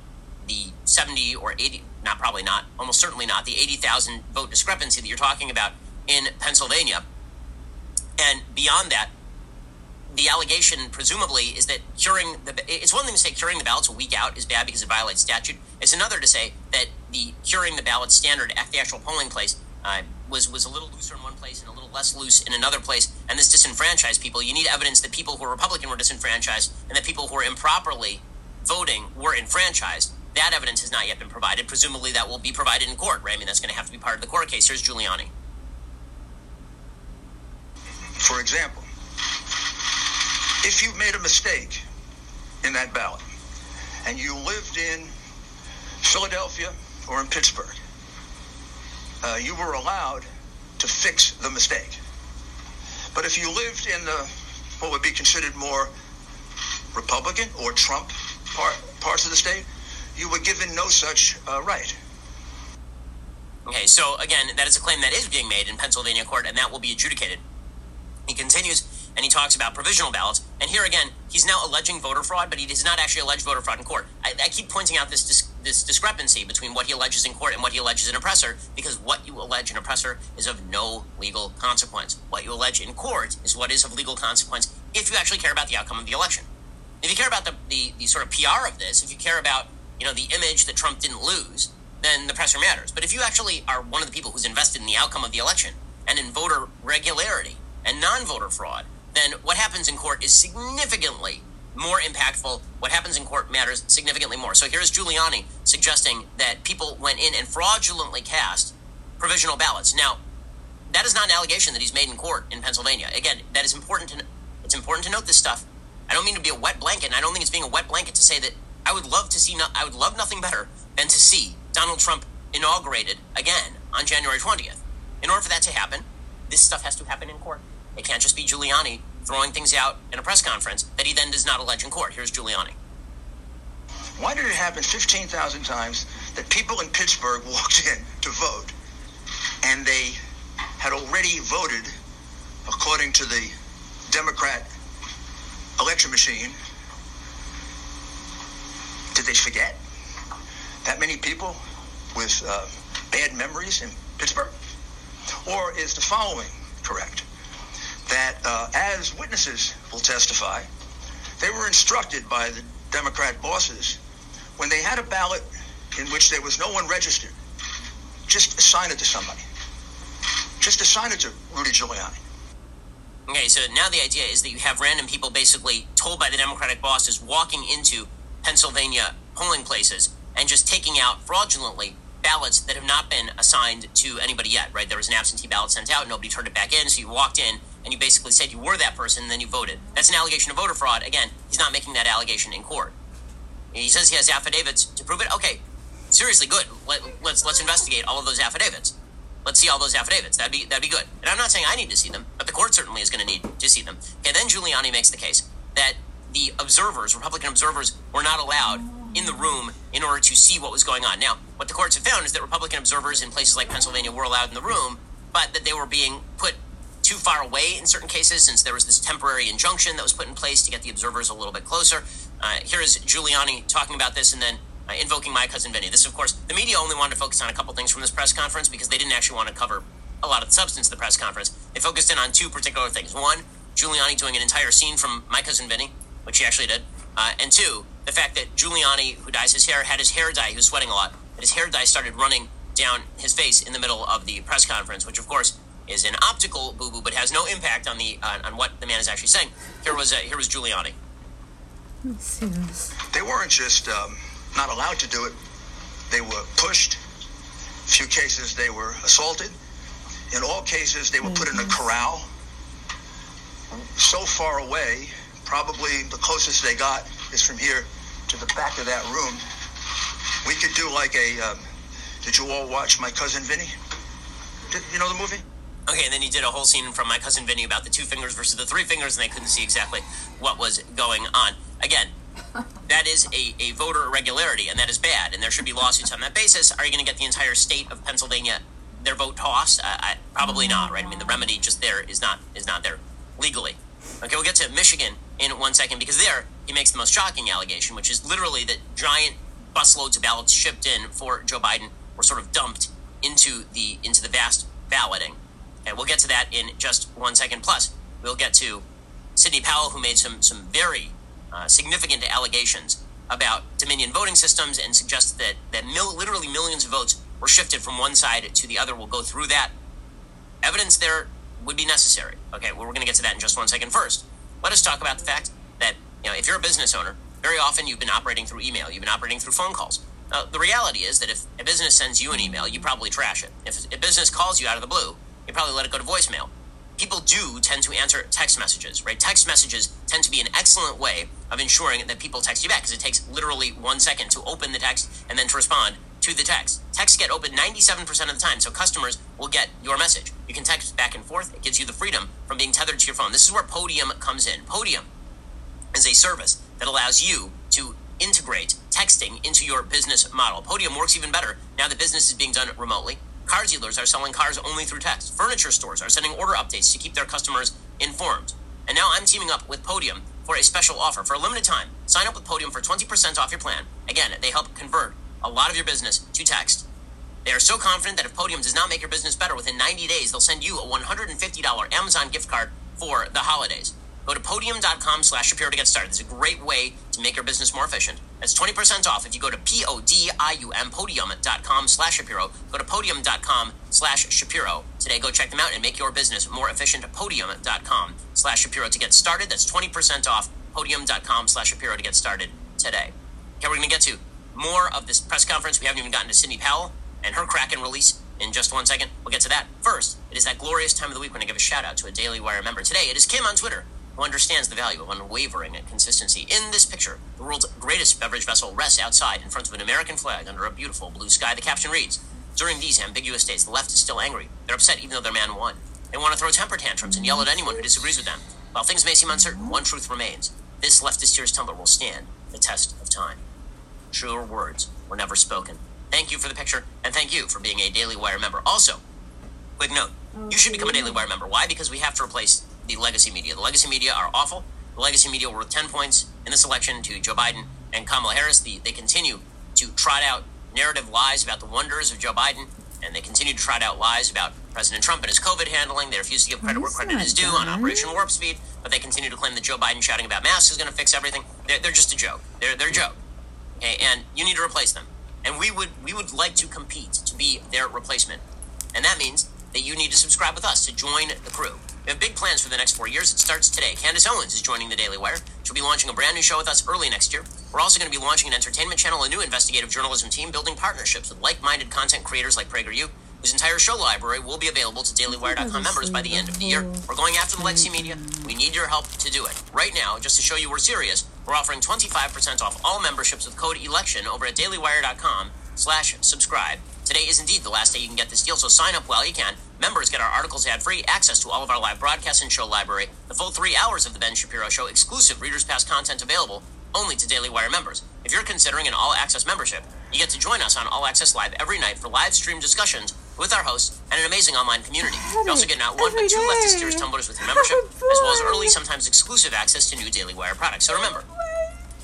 the 70 or 80, not probably not, almost certainly not the 80,000 vote discrepancy that you're talking about in Pennsylvania. And beyond that, the allegation presumably is that curing the it's one thing to say curing the ballots a week out is bad because it violates statute. It's another to say that the curing the ballot standard at the actual polling place uh, was was a little looser in one place and a little less loose in another place, and this disenfranchised people. You need evidence that people who are Republican were disenfranchised and that people who were improperly voting were enfranchised. That evidence has not yet been provided. Presumably, that will be provided in court, right? I mean, that's going to have to be part of the court case. Here's Giuliani. For example, if you made a mistake in that ballot and you lived in Philadelphia or in Pittsburgh, uh, you were allowed to fix the mistake. But if you lived in the what would be considered more Republican or Trump part, parts of the state, you were given no such uh, right. Okay, so again, that is a claim that is being made in Pennsylvania court, and that will be adjudicated. He continues and he talks about provisional ballots. And here again, he's now alleging voter fraud, but he does not actually allege voter fraud in court. I, I keep pointing out this this discrepancy between what he alleges in court and what he alleges in a presser, because what you allege in a presser is of no legal consequence. What you allege in court is what is of legal consequence if you actually care about the outcome of the election. If you care about the, the, the sort of PR of this, if you care about you know the image that Trump didn't lose, then the presser matters. But if you actually are one of the people who's invested in the outcome of the election and in voter regularity and non-voter fraud, then what happens in court is significantly more impactful. What happens in court matters significantly more. So here's Giuliani suggesting that people went in and fraudulently cast provisional ballots. Now, that is not an allegation that he's made in court in Pennsylvania. Again, that is important to it's important to note this stuff. I don't mean to be a wet blanket, and I don't think it's being a wet blanket to say that I would love to see no, I would love nothing better than to see Donald Trump inaugurated again on January 20th. In order for that to happen, this stuff has to happen in court. It can't just be Giuliani throwing things out in a press conference that he then does not allege in court. Here's Giuliani. Why did it happen 15,000 times that people in Pittsburgh [laughs] walked in to vote and they had already voted according to the Democrat election machine? Did they forget? That many people with uh, bad memories in Pittsburgh? Or is the following correct? That uh, as witnesses will testify, they were instructed by the Democrat bosses when they had a ballot in which there was no one registered, just assign it to somebody. Just assign it to Rudy Giuliani. Okay, so now the idea is that you have random people basically told by the Democratic bosses walking into Pennsylvania polling places and just taking out fraudulently ballots that have not been assigned to anybody yet, right? There was an absentee ballot sent out, nobody turned it back in, so you walked in and you basically said you were that person, and then you voted. That's an allegation of voter fraud. Again, he's not making that allegation in court. He says he has affidavits to prove it. Okay, seriously, good. Let, let's let's investigate all of those affidavits. Let's see all those affidavits. That'd be that'd be good. And I'm not saying I need to see them, but the court certainly is going to need to see them. Okay, then Giuliani makes the case that the observers, Republican observers, were not allowed in the room in order to see what was going on. Now, what the courts have found is that Republican observers in places like Pennsylvania were allowed in the room, but that they were being put too far away in certain cases since there was this temporary injunction that was put in place to get the observers a little bit closer. Uh, here is Giuliani talking about this and then uh, invoking my cousin Vinny. This, of course, the media only wanted to focus on a couple things from this press conference because they didn't actually want to cover a lot of the substance of the press conference. They focused in on two particular things. One, Giuliani doing an entire scene from My Cousin Vinny, which he actually did. Uh, and two, the fact that Giuliani, who dyes his hair, had his hair dye, he was sweating a lot, and his hair dye started running down his face in the middle of the press conference, which, of course, is an optical boo boo, but has no impact on the uh, on what the man is actually saying. Here was uh, here was Giuliani. Let's see this. They weren't just um, not allowed to do it; they were pushed. A few cases they were assaulted. In all cases, they were put in a corral so far away. Probably the closest they got is from here to the back of that room. We could do like a. Um, did you all watch My Cousin Vinny? Did, you know the movie? Okay, and then he did a whole scene from my cousin Vinny about the two fingers versus the three fingers, and they couldn't see exactly what was going on. Again, [laughs] that is a, a voter irregularity, and that is bad, and there should be lawsuits on that basis. Are you going to get the entire state of Pennsylvania their vote tossed? Uh, I, probably not, right? I mean, the remedy just there is not is not there legally. Okay, we'll get to Michigan in one second because there he makes the most shocking allegation, which is literally that giant busloads of ballots shipped in for Joe Biden were sort of dumped into the into the vast balloting. And we'll get to that in just one second. Plus, we'll get to Sidney Powell, who made some some very uh, significant allegations about Dominion voting systems and suggested that that mil- literally millions of votes were shifted from one side to the other. We'll go through that. Evidence there would be necessary. Okay, well, we're going to get to that in just one second. First, let us talk about the fact that you know if you're a business owner, very often you've been operating through email, you've been operating through phone calls. The reality is that if a business sends you an email, you probably trash it. If a business calls you out of the blue, you probably let it go to voicemail. People do tend to answer text messages, right? Text messages tend to be an excellent way of ensuring that people text you back because it takes literally one second to open the text and then to respond to the text. Texts get opened 97% of the time, so customers will get your message. You can text back and forth. It gives you the freedom from being tethered to your phone. This is where Podium comes in. Podium is a service that allows you to integrate texting into your business model. Podium works even better now that business is being done remotely. Car dealers are selling cars only through text. Furniture stores are sending order updates to keep their customers informed. And now I'm teaming up with Podium for a special offer. For a limited time, sign up with Podium for 20% off your plan. Again, they help convert a lot of your business to text. They are so confident that if Podium does not make your business better within 90 days, they'll send you a $150 Amazon gift card for the holidays. Go to podium.com slash Shapiro to get started. It's a great way to make your business more efficient. That's 20% off if you go to P-O-D-I-U-M, podium.com slash Shapiro. Go to podium.com slash Shapiro. Today, go check them out and make your business more efficient. Podium.com slash Shapiro to get started. That's 20% off podium.com slash Shapiro to get started today. Okay, we're going to get to more of this press conference. We haven't even gotten to Sidney Powell and her Kraken release in just one second. We'll get to that. First, it is that glorious time of the week when I give a shout out to a Daily Wire member. Today, it is Kim on Twitter who understands the value of unwavering consistency. In this picture, the world's greatest beverage vessel rests outside in front of an American flag under a beautiful blue sky. The caption reads During these ambiguous days, the left is still angry. They're upset even though their man won. They want to throw temper tantrums and yell at anyone who disagrees with them. While things may seem uncertain, one truth remains this leftist tears tumbler will stand the test of time. Truer words were never spoken. Thank you for the picture, and thank you for being a Daily Wire member. Also, quick note you should become a Daily Wire member. Why? Because we have to replace the legacy media. The legacy media are awful. The legacy media were worth 10 points in this election to Joe Biden and Kamala Harris. The, they continue to trot out narrative lies about the wonders of Joe Biden, and they continue to trot out lies about President Trump and his COVID handling. They refuse to give credit where credit is due on Operation Warp Speed, but they continue to claim that Joe Biden shouting about masks is going to fix everything. They're, they're just a joke. They're, they're a joke. Okay, and you need to replace them. And we would we would like to compete to be their replacement. And that means that you need to subscribe with us to join the crew. We have big plans for the next four years. It starts today. Candace Owens is joining the Daily Wire. She'll be launching a brand new show with us early next year. We're also going to be launching an entertainment channel, a new investigative journalism team, building partnerships with like-minded content creators like PragerU, whose entire show library will be available to DailyWire.com members by the end of the year. We're going after the legacy media. We need your help to do it. Right now, just to show you we're serious, we're offering 25% off all memberships with code ELECTION over at DailyWire.com slash subscribe. Today is indeed the last day you can get this deal, so sign up while you can. Members get our articles ad free, access to all of our live broadcasts and show library, the full three hours of The Ben Shapiro Show, exclusive Readers Pass content available only to Daily Wire members. If you're considering an all access membership, you get to join us on All Access Live every night for live stream discussions with our hosts and an amazing online community. You also get not one but two leftist tears tumblers with your membership, [laughs] as well as early, sometimes exclusive access to new Daily Wire products. So remember,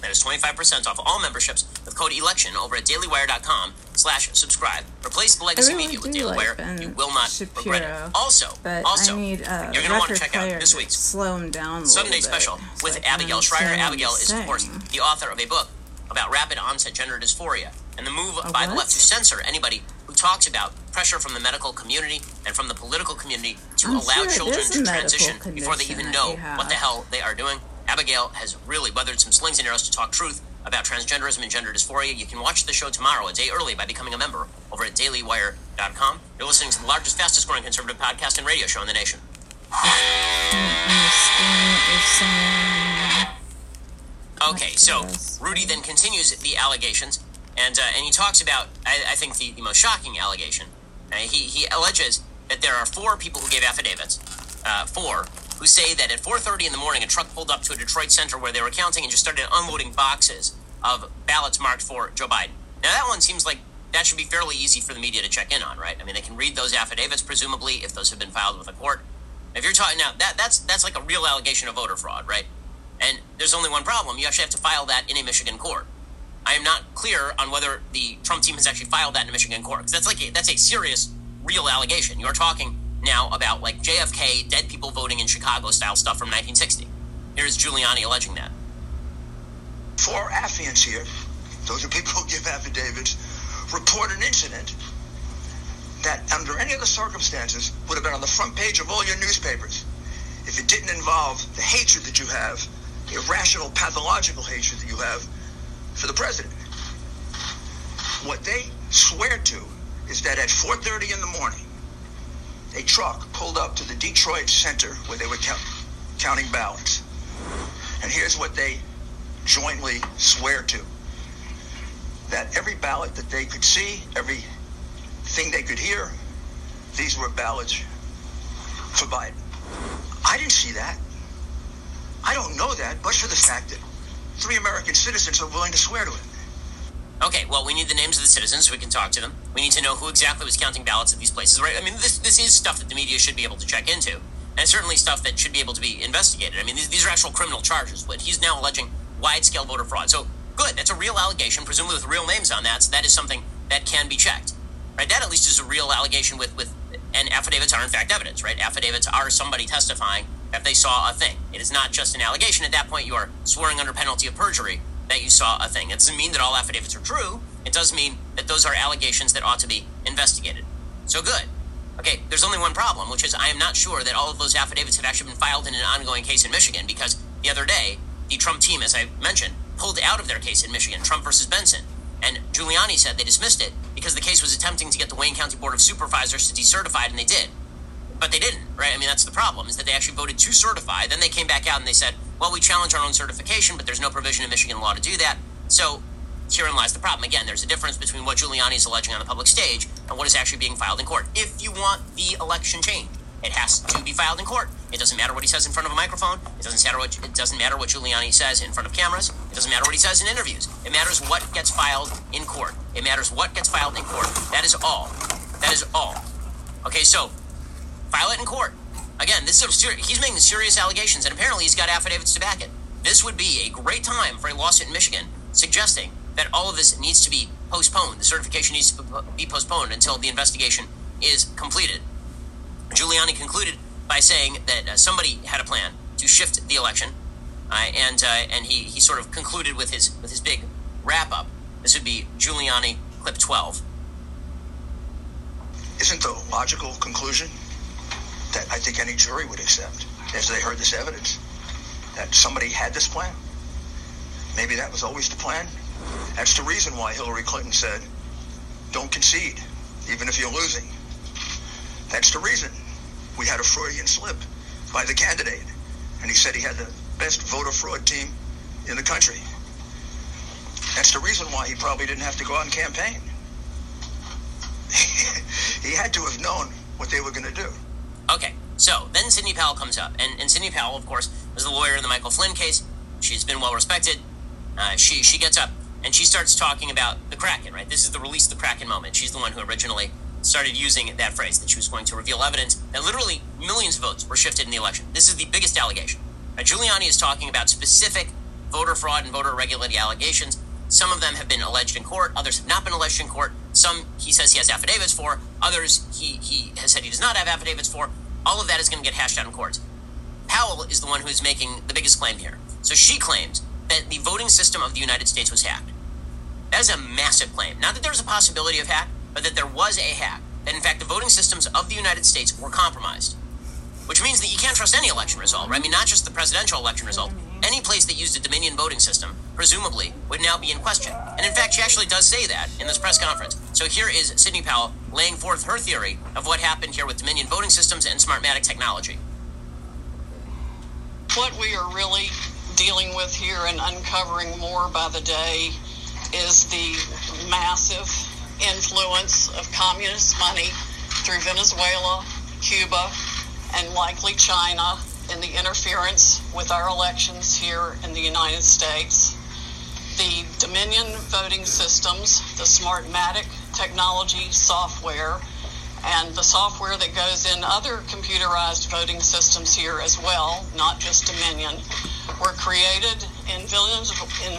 that is 25% off all memberships with code ELECTION over at dailywire.com slash subscribe. Replace the legacy really media with Daily like Wire. You will not Shapiro, regret it. Also, also, need a you're going to want to check out this week's slow him down Sunday special so with Abigail Shrier. Abigail is, of course, the author of a book about rapid onset gender dysphoria and the move by the what? left to censor anybody who talks about pressure from the medical community and from the political community to I'm allow sure children to transition before they even know what the hell they are doing. Abigail has really weathered some slings and arrows to talk truth about transgenderism and gender dysphoria. You can watch the show tomorrow, a day early, by becoming a member over at dailywire.com. You're listening to the largest, fastest growing conservative podcast and radio show in the nation. Okay, so Rudy then continues the allegations, and uh, and he talks about I, I think the, the most shocking allegation. Uh, he he alleges that there are four people who gave affidavits, uh, four who say that at 4:30 in the morning a truck pulled up to a Detroit center where they were counting and just started unloading boxes of ballots marked for Joe Biden. Now that one seems like that should be fairly easy for the media to check in on, right? I mean, they can read those affidavits presumably if those have been filed with a court. If you're talking now, that that's that's like a real allegation of voter fraud, right? And there's only one problem. You actually have to file that in a Michigan court. I am not clear on whether the Trump team has actually filed that in a Michigan court because that's like a, that's a serious, real allegation. You're talking now about like JFK, dead people voting in Chicago style stuff from 1960. Here's Giuliani alleging that. Four affiants here, those are people who give affidavits, report an incident that under any other circumstances would have been on the front page of all your newspapers if it didn't involve the hatred that you have, the irrational, pathological hatred that you have for the president. What they swear to is that at 4.30 in the morning, a truck pulled up to the Detroit Center where they were count, counting ballots. And here's what they jointly swear to. That every ballot that they could see, every thing they could hear, these were ballots for Biden. I didn't see that. I don't know that, but for the fact that three American citizens are willing to swear to it. Okay, well, we need the names of the citizens so we can talk to them. We need to know who exactly was counting ballots at these places, right? I mean, this this is stuff that the media should be able to check into, and certainly stuff that should be able to be investigated. I mean, these, these are actual criminal charges, but he's now alleging wide-scale voter fraud. So, good, that's a real allegation, presumably with real names on that. So that is something that can be checked, right? That at least is a real allegation with with, and affidavits are in fact evidence, right? Affidavits are somebody testifying that they saw a thing. It is not just an allegation. At that point, you are swearing under penalty of perjury that you saw a thing. It doesn't mean that all affidavits are true. It does mean that those are allegations that ought to be investigated. So good. Okay, there's only one problem, which is I am not sure that all of those affidavits have actually been filed in an ongoing case in Michigan because the other day, the Trump team, as I mentioned, pulled out of their case in Michigan, Trump versus Benson. And Giuliani said they dismissed it because the case was attempting to get the Wayne County Board of Supervisors to decertify it, and they did. But they didn't, right? I mean, that's the problem, is that they actually voted to certify. Then they came back out and they said, well, we challenge our own certification, but there's no provision in Michigan law to do that. So herein lies the problem. Again, there's a difference between what Giuliani is alleging on the public stage and what is actually being filed in court. If you want the election change, it has to be filed in court. It doesn't matter what he says in front of a microphone. It doesn't matter what it doesn't matter what Giuliani says in front of cameras. It doesn't matter what he says in interviews. It matters what gets filed in court. It matters what gets filed in court. That is all. That is all. Okay, so file it in court. Again, this is a, he's making serious allegations, and apparently he's got affidavits to back it. This would be a great time for a lawsuit in Michigan suggesting that all of this needs to be postponed. The certification needs to be postponed until the investigation is completed. Giuliani concluded by saying that uh, somebody had a plan to shift the election, uh, and uh, and he, he sort of concluded with his with his big wrap up. This would be Giuliani clip twelve. Isn't the logical conclusion that I think any jury would accept as they heard this evidence that somebody had this plan? Maybe that was always the plan. That's the reason why Hillary Clinton said, don't concede, even if you're losing. That's the reason we had a Freudian slip by the candidate. And he said he had the best voter fraud team in the country. That's the reason why he probably didn't have to go out and campaign. [laughs] he had to have known what they were going to do. Okay, so then Sidney Powell comes up. And, and Sidney Powell, of course, was the lawyer in the Michael Flynn case. She's been well respected. Uh, she, she gets up and she starts talking about the Kraken, right? This is the release the Kraken moment. She's the one who originally started using that phrase that she was going to reveal evidence that literally millions of votes were shifted in the election. This is the biggest allegation. Now, Giuliani is talking about specific voter fraud and voter irregularity allegations. Some of them have been alleged in court, others have not been alleged in court. Some he says he has affidavits for, others he, he has said he does not have affidavits for. All of that is going to get hashed out in court. Powell is the one who is making the biggest claim here. So she claims that the voting system of the United States was hacked. That is a massive claim. Not that there's a possibility of hack, but that there was a hack. That in fact the voting systems of the United States were compromised. Which means that you can't trust any election result, right? I mean, not just the presidential election result. Any place that used a Dominion voting system, presumably, would now be in question. And in fact, she actually does say that in this press conference. So here is Sidney Powell laying forth her theory of what happened here with Dominion voting systems and Smartmatic technology. What we are really dealing with here and uncovering more by the day is the massive influence of communist money through Venezuela, Cuba, and likely China in the interference with our elections here in the United States. The Dominion voting systems, the Smartmatic technology software, and the software that goes in other computerized voting systems here as well, not just Dominion, were created in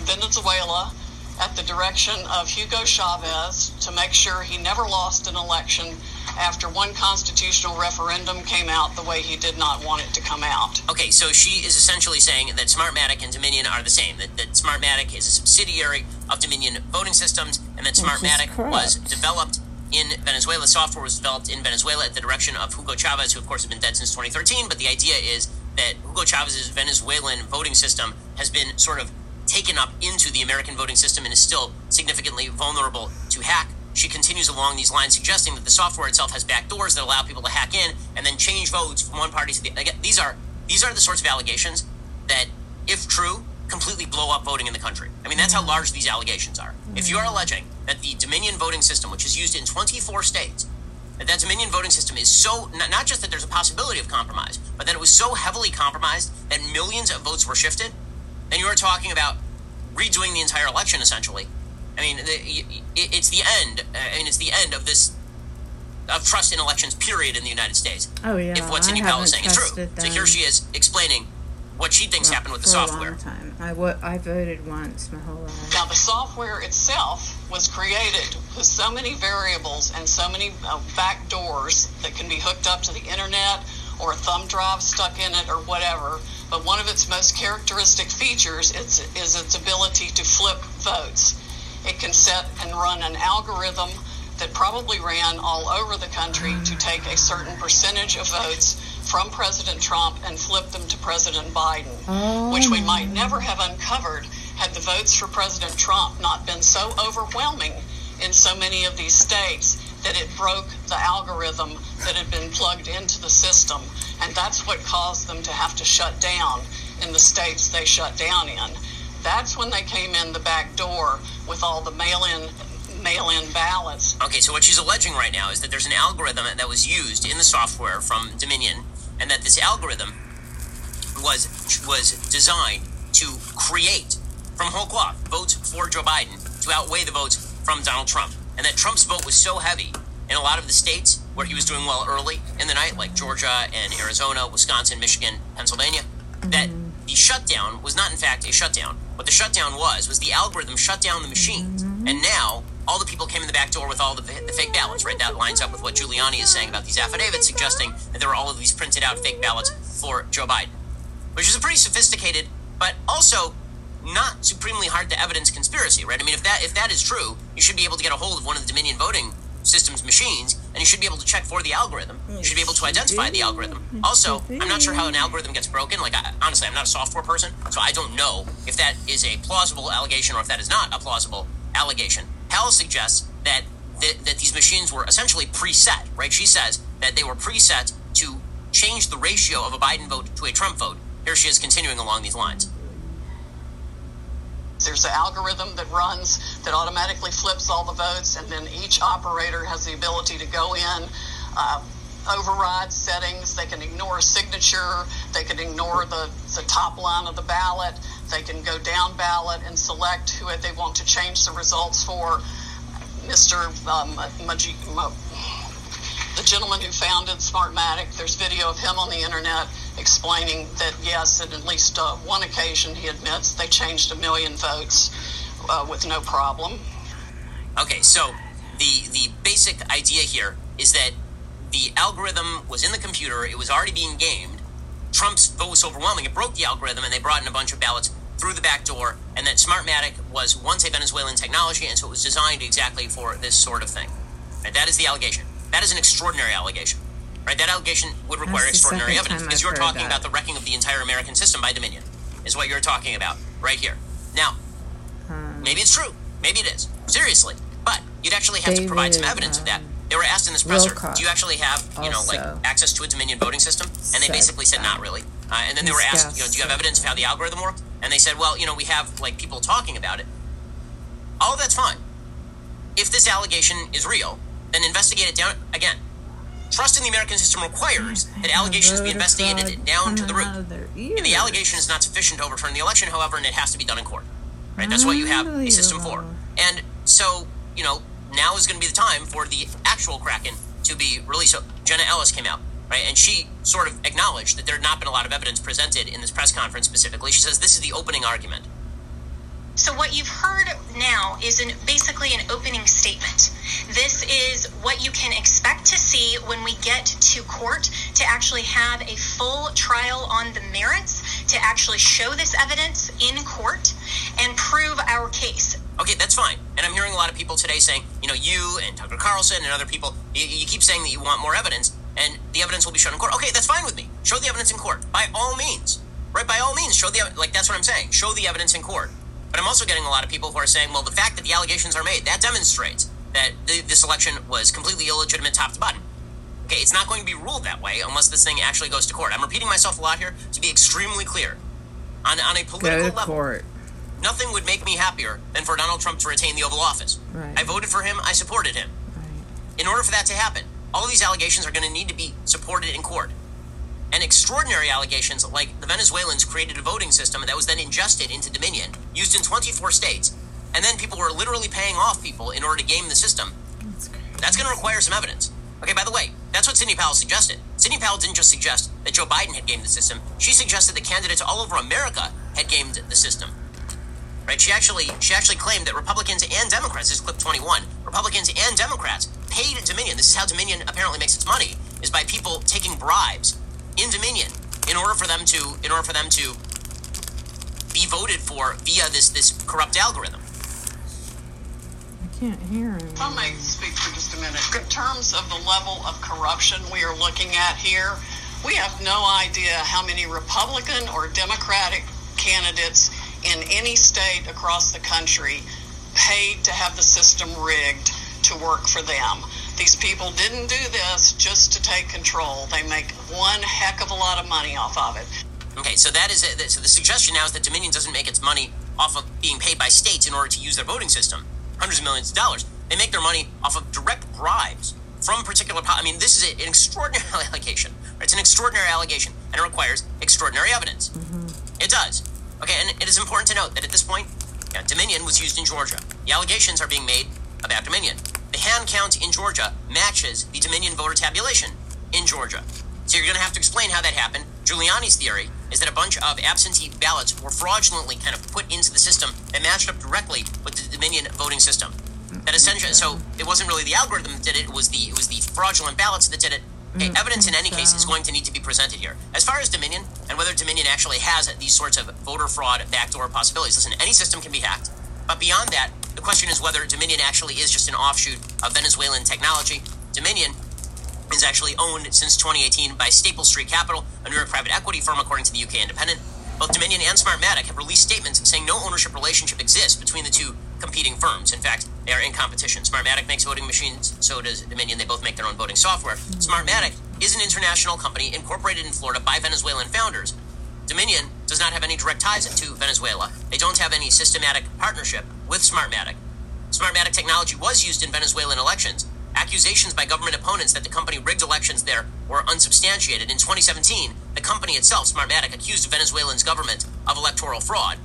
Venezuela at the direction of Hugo Chavez to make sure he never lost an election after one constitutional referendum came out the way he did not want it to come out. Okay, so she is essentially saying that Smartmatic and Dominion are the same, that, that Smartmatic is a subsidiary of Dominion voting systems, and that Smartmatic was developed in Venezuela. Software was developed in Venezuela at the direction of Hugo Chavez, who, of course, has been dead since 2013. But the idea is that Hugo Chavez's Venezuelan voting system has been sort of taken up into the American voting system and is still significantly vulnerable to hack. She continues along these lines, suggesting that the software itself has backdoors that allow people to hack in and then change votes from one party to the other. These are these are the sorts of allegations that, if true, completely blow up voting in the country. I mean, that's how large these allegations are. If you are alleging that the Dominion voting system, which is used in 24 states, that that Dominion voting system is so not just that there's a possibility of compromise, but that it was so heavily compromised that millions of votes were shifted, then you are talking about redoing the entire election essentially. I mean, it's the end. I mean, it's the end of this of trust in elections. Period in the United States. Oh yeah. If what Sidney Powell is saying is true, so here she is explaining what she thinks happened with the software. time. I, w- I voted once my whole life. Now, the software itself was created with so many variables and so many uh, back doors that can be hooked up to the internet or a thumb drive stuck in it or whatever. But one of its most characteristic features is, is its ability to flip votes. It can set and run an algorithm that probably ran all over the country to take a certain percentage of votes from President Trump and flip them to President Biden, oh. which we might oh. never have uncovered had the votes for President Trump not been so overwhelming in so many of these states that it broke the algorithm that had been plugged into the system. And that's what caused them to have to shut down in the states they shut down in. That's when they came in the back door with all the mail in mail in ballots. Okay, so what she's alleging right now is that there's an algorithm that was used in the software from Dominion and that this algorithm was was designed to create from whole cloth votes for Joe Biden to outweigh the votes from Donald Trump, and that Trump's vote was so heavy in a lot of the states where he was doing well early in the night, like Georgia and Arizona, Wisconsin, Michigan, Pennsylvania, that the shutdown was not in fact a shutdown. What the shutdown was was the algorithm shut down the machines, and now all the people came in the back door with all the, the, fake ballots, right? That lines up with what Giuliani is saying about these affidavits, suggesting that there were all of these printed out fake ballots for Joe Biden, which is a pretty sophisticated, but also not supremely hard to evidence conspiracy, right? I mean, if that if that is true, you should be able to get a hold of one of the Dominion voting systems machines, and you should be able to check for the algorithm. You should be able to identify the algorithm. Also, I'm not sure how an algorithm gets broken. Like, I, honestly, I'm not a software person, so I don't know if that is a plausible allegation or if that is not a plausible allegation. Hal suggests that, that, that these machines were essentially preset, right? She says that they were preset to change the ratio of a Biden vote to a Trump vote. Here she is continuing along these lines. There's an algorithm that runs that automatically flips all the votes, and then each operator has the ability to go in, uh, override settings. They can ignore a signature. They can ignore the, the top line of the ballot. They can go down ballot and select who they want to change the results for. Mr. Um, Maji, the gentleman who founded Smartmatic, there's video of him on the internet explaining that yes, at at least uh, one occasion he admits they changed a million votes uh, with no problem. Okay, so the the basic idea here is that the algorithm was in the computer; it was already being gamed. Trump's vote was overwhelming; it broke the algorithm, and they brought in a bunch of ballots through the back door. And that Smartmatic was once a Venezuelan technology, and so it was designed exactly for this sort of thing. Right? That is the allegation. That is an extraordinary allegation. Right? That allegation would require extraordinary evidence because you're talking that. about the wrecking of the entire American system by Dominion, is what you're talking about right here. Now, hmm. maybe it's true. Maybe it is. Seriously. But you'd actually have David, to provide some evidence um, of that. They were asked in this presser, do you actually have, you know, like access to a Dominion voting system? And they basically said, not really. Uh, and then they were asked, you know, do you have evidence of how the algorithm worked? And they said, well, you know, we have like people talking about it. All of that's fine. If this allegation is real, then investigate it down again. Trust in the American system requires that allegations be investigated down to the root. And the allegation is not sufficient to overturn the election, however, and it has to be done in court. Right? That's what you have a system for. And so, you know, now is going to be the time for the actual Kraken to be released. So Jenna Ellis came out, right, and she sort of acknowledged that there had not been a lot of evidence presented in this press conference specifically. She says this is the opening argument. So what you've heard now is an, basically an opening statement. This is what you can expect to see when we get to court to actually have a full trial on the merits, to actually show this evidence in court and prove our case. Okay, that's fine. And I'm hearing a lot of people today saying, you know, you and Tucker Carlson and other people, you, you keep saying that you want more evidence and the evidence will be shown in court. Okay, that's fine with me. Show the evidence in court by all means. Right? By all means, show the like that's what I'm saying. Show the evidence in court. But I'm also getting a lot of people who are saying, well, the fact that the allegations are made, that demonstrates that the, this election was completely illegitimate top to bottom. Okay, it's not going to be ruled that way unless this thing actually goes to court. I'm repeating myself a lot here to be extremely clear. On, on a political level, court. nothing would make me happier than for Donald Trump to retain the Oval Office. Right. I voted for him, I supported him. Right. In order for that to happen, all of these allegations are going to need to be supported in court. And extraordinary allegations like the Venezuelans created a voting system that was then ingested into Dominion, used in 24 states, and then people were literally paying off people in order to game the system. That's. That's going to require some evidence. Okay, by the way, that's what Sidney Powell suggested. Sidney Powell didn't just suggest that Joe Biden had gamed the system. She suggested that candidates all over America had gamed the system. Right? She actually she actually claimed that Republicans and Democrats, this is clip 21, Republicans and Democrats paid Dominion. This is how Dominion apparently makes its money, is by people taking bribes in Dominion in order for them to in order for them to be voted for via this this corrupt algorithm. I can't hear him. If I may speak for just a minute, in terms of the level of corruption we are looking at here, we have no idea how many Republican or Democratic candidates in any state across the country paid to have the system rigged to work for them. These people didn't do this just to take control. They make one heck of a lot of money off of it. Okay, so that is it. So the suggestion now is that Dominion doesn't make its money off of being paid by states in order to use their voting system, hundreds of millions of dollars. They make their money off of direct bribes from particular. Po- I mean, this is an extraordinary [laughs] allegation. It's an extraordinary allegation, and it requires extraordinary evidence. Mm-hmm. It does. Okay, and it is important to note that at this point, yeah, Dominion was used in Georgia. The allegations are being made about Dominion. The hand count in Georgia matches the Dominion voter tabulation in Georgia. So you're going to have to explain how that happened. Giuliani's theory is that a bunch of absentee ballots were fraudulently kind of put into the system that matched up directly with the Dominion voting system. That mm-hmm. essentially, so it wasn't really the algorithm that did it; it was the it was the fraudulent ballots that did it. Okay, mm-hmm. evidence in any case is mm-hmm. going to need to be presented here. As far as Dominion and whether Dominion actually has these sorts of voter fraud backdoor possibilities, listen, any system can be hacked. But beyond that, the question is whether Dominion actually is just an offshoot of Venezuelan technology. Dominion is actually owned since 2018 by Staple Street Capital, a New York private equity firm, according to the UK Independent. Both Dominion and Smartmatic have released statements saying no ownership relationship exists between the two competing firms. In fact, they are in competition. Smartmatic makes voting machines, so does Dominion. They both make their own voting software. Smartmatic is an international company incorporated in Florida by Venezuelan founders. Dominion does not have any direct ties to Venezuela. They don't have any systematic partnership with Smartmatic. Smartmatic technology was used in Venezuelan elections. Accusations by government opponents that the company rigged elections there were unsubstantiated. In 2017, the company itself, Smartmatic, accused Venezuelan's government of electoral fraud.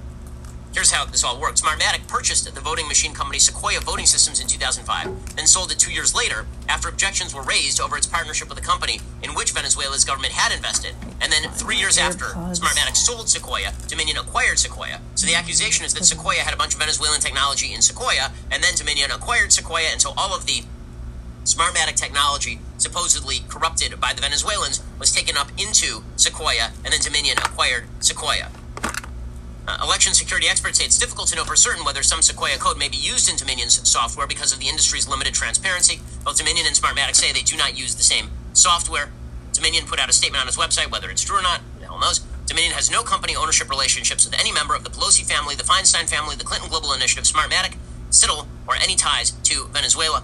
Here's how this all works. Smartmatic purchased the voting machine company Sequoia Voting Systems in 2005, then sold it two years later after objections were raised over its partnership with a company in which Venezuela's government had invested. And then three years after Smartmatic sold Sequoia, Dominion acquired Sequoia. So the accusation is that Sequoia had a bunch of Venezuelan technology in Sequoia, and then Dominion acquired Sequoia, and so all of the Smartmatic technology, supposedly corrupted by the Venezuelans, was taken up into Sequoia, and then Dominion acquired Sequoia. Uh, election security experts say it's difficult to know for certain whether some Sequoia code may be used in Dominion's software because of the industry's limited transparency. Both Dominion and Smartmatic say they do not use the same software. Dominion put out a statement on its website, whether it's true or not, the hell knows. Dominion has no company ownership relationships with any member of the Pelosi family, the Feinstein family, the Clinton Global Initiative, Smartmatic, Scytl, or any ties to Venezuela.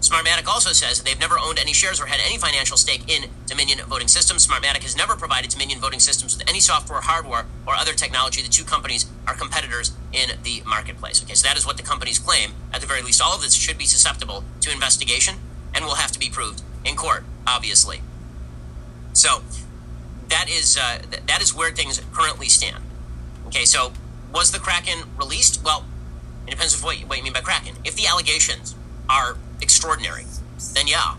Smartmatic also says they've never owned any shares or had any financial stake in Dominion voting systems. Smartmatic has never provided Dominion voting systems with any software, hardware, or other technology. The two companies are competitors in the marketplace. Okay, so that is what the companies claim. At the very least, all of this should be susceptible to investigation and will have to be proved in court, obviously. So that is uh, th- that is where things currently stand. Okay, so was the Kraken released? Well, it depends on what you, what you mean by Kraken. If the allegations are extraordinary, then yeah.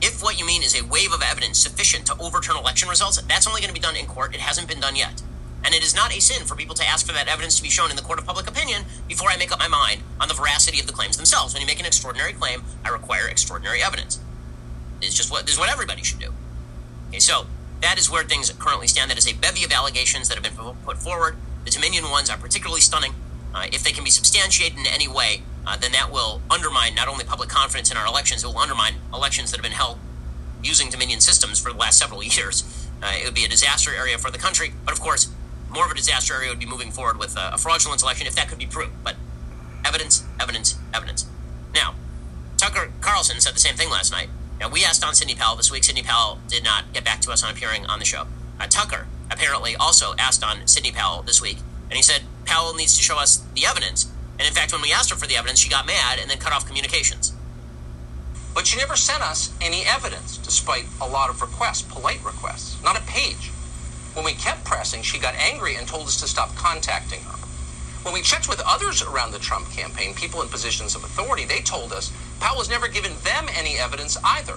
If what you mean is a wave of evidence sufficient to overturn election results, that's only going to be done in court. It hasn't been done yet. And it is not a sin for people to ask for that evidence to be shown in the court of public opinion before I make up my mind on the veracity of the claims themselves. When you make an extraordinary claim, I require extraordinary evidence. It's just what this is what everybody should do. Okay, so that is where things currently stand. That is a bevy of allegations that have been put forward. The Dominion ones are particularly stunning. Uh, if they can be substantiated in any way, uh, then that will undermine not only public confidence in our elections, it will undermine elections that have been held using Dominion systems for the last several [laughs] years. Uh, it would be a disaster area for the country, but of course, more of a disaster area would be moving forward with a, a fraudulent election if that could be proved. But evidence, evidence, evidence. Now, Tucker Carlson said the same thing last night. Now, we asked on Sidney Powell this week. Sidney Powell did not get back to us on appearing on the show. Uh, Tucker apparently also asked on Sidney Powell this week, and he said Powell needs to show us the evidence. And in fact, when we asked her for the evidence, she got mad and then cut off communications. But she never sent us any evidence, despite a lot of requests, polite requests, not a page. When we kept pressing, she got angry and told us to stop contacting her. When we checked with others around the Trump campaign, people in positions of authority, they told us Powell has never given them any evidence either,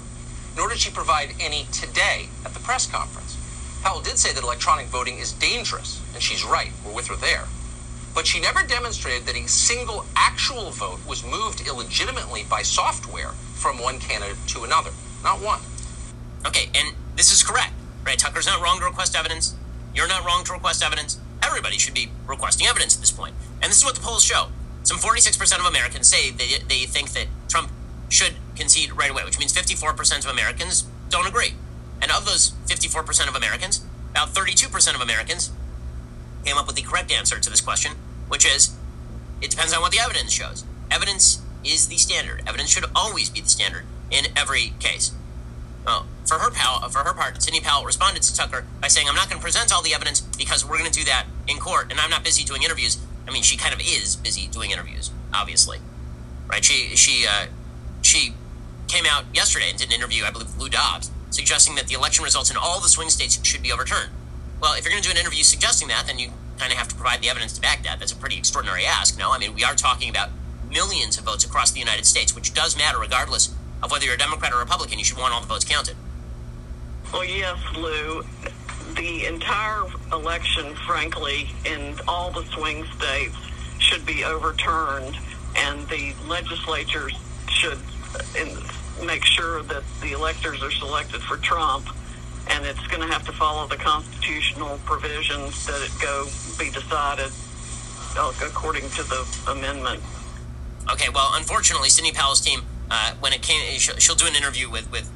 nor did she provide any today at the press conference. Powell did say that electronic voting is dangerous, and she's right. We're with her there. But she never demonstrated that a single actual vote was moved illegitimately by software from one candidate to another. Not one. Okay, and this is correct, right? Tucker's not wrong to request evidence. You're not wrong to request evidence. Everybody should be requesting evidence at this point. And this is what the polls show. Some 46% of Americans say they, they think that Trump should concede right away, which means 54% of Americans don't agree. And of those 54% of Americans, about 32% of Americans came up with the correct answer to this question, which is it depends on what the evidence shows. Evidence is the standard. Evidence should always be the standard in every case. Well, for her, pal, for her part, Sidney Powell responded to Tucker by saying, I'm not going to present all the evidence because we're going to do that in court, and I'm not busy doing interviews. I mean, she kind of is busy doing interviews, obviously. Right? She, she, uh, she came out yesterday and did an interview, I believe, with Lou Dobbs, suggesting that the election results in all the swing states should be overturned. Well, if you're going to do an interview suggesting that, then you kind of have to provide the evidence to back that. That's a pretty extraordinary ask. No, I mean, we are talking about millions of votes across the United States, which does matter regardless of whether you're a Democrat or Republican. You should want all the votes counted. Well, yes, Lou. The entire election, frankly, in all the swing states should be overturned, and the legislatures should make sure that the electors are selected for Trump, and it's going to have to follow the constitutional provisions that it go be decided uh, according to the amendment. Okay, well, unfortunately, Sidney Powell's team, uh, when it came, she'll do an interview with with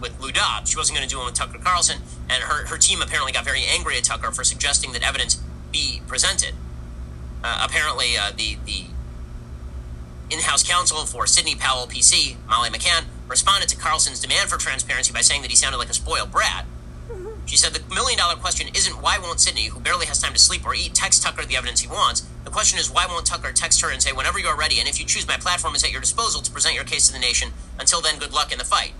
with Lou Dobbs. She wasn't going to do one with Tucker Carlson, and her her team apparently got very angry at Tucker for suggesting that evidence be presented. Uh, apparently, uh, the the in-house counsel for Sidney Powell PC, Molly McCann, responded to Carlson's demand for transparency by saying that he sounded like a spoiled brat. Mm-hmm. She said the million dollar question isn't why won't Sidney, who barely has time to sleep or eat, text Tucker the evidence he wants. The question is why won't Tucker text her and say, whenever you're ready, and if you choose, my platform is at your disposal to present your case to the nation. Until then, good luck in the fight.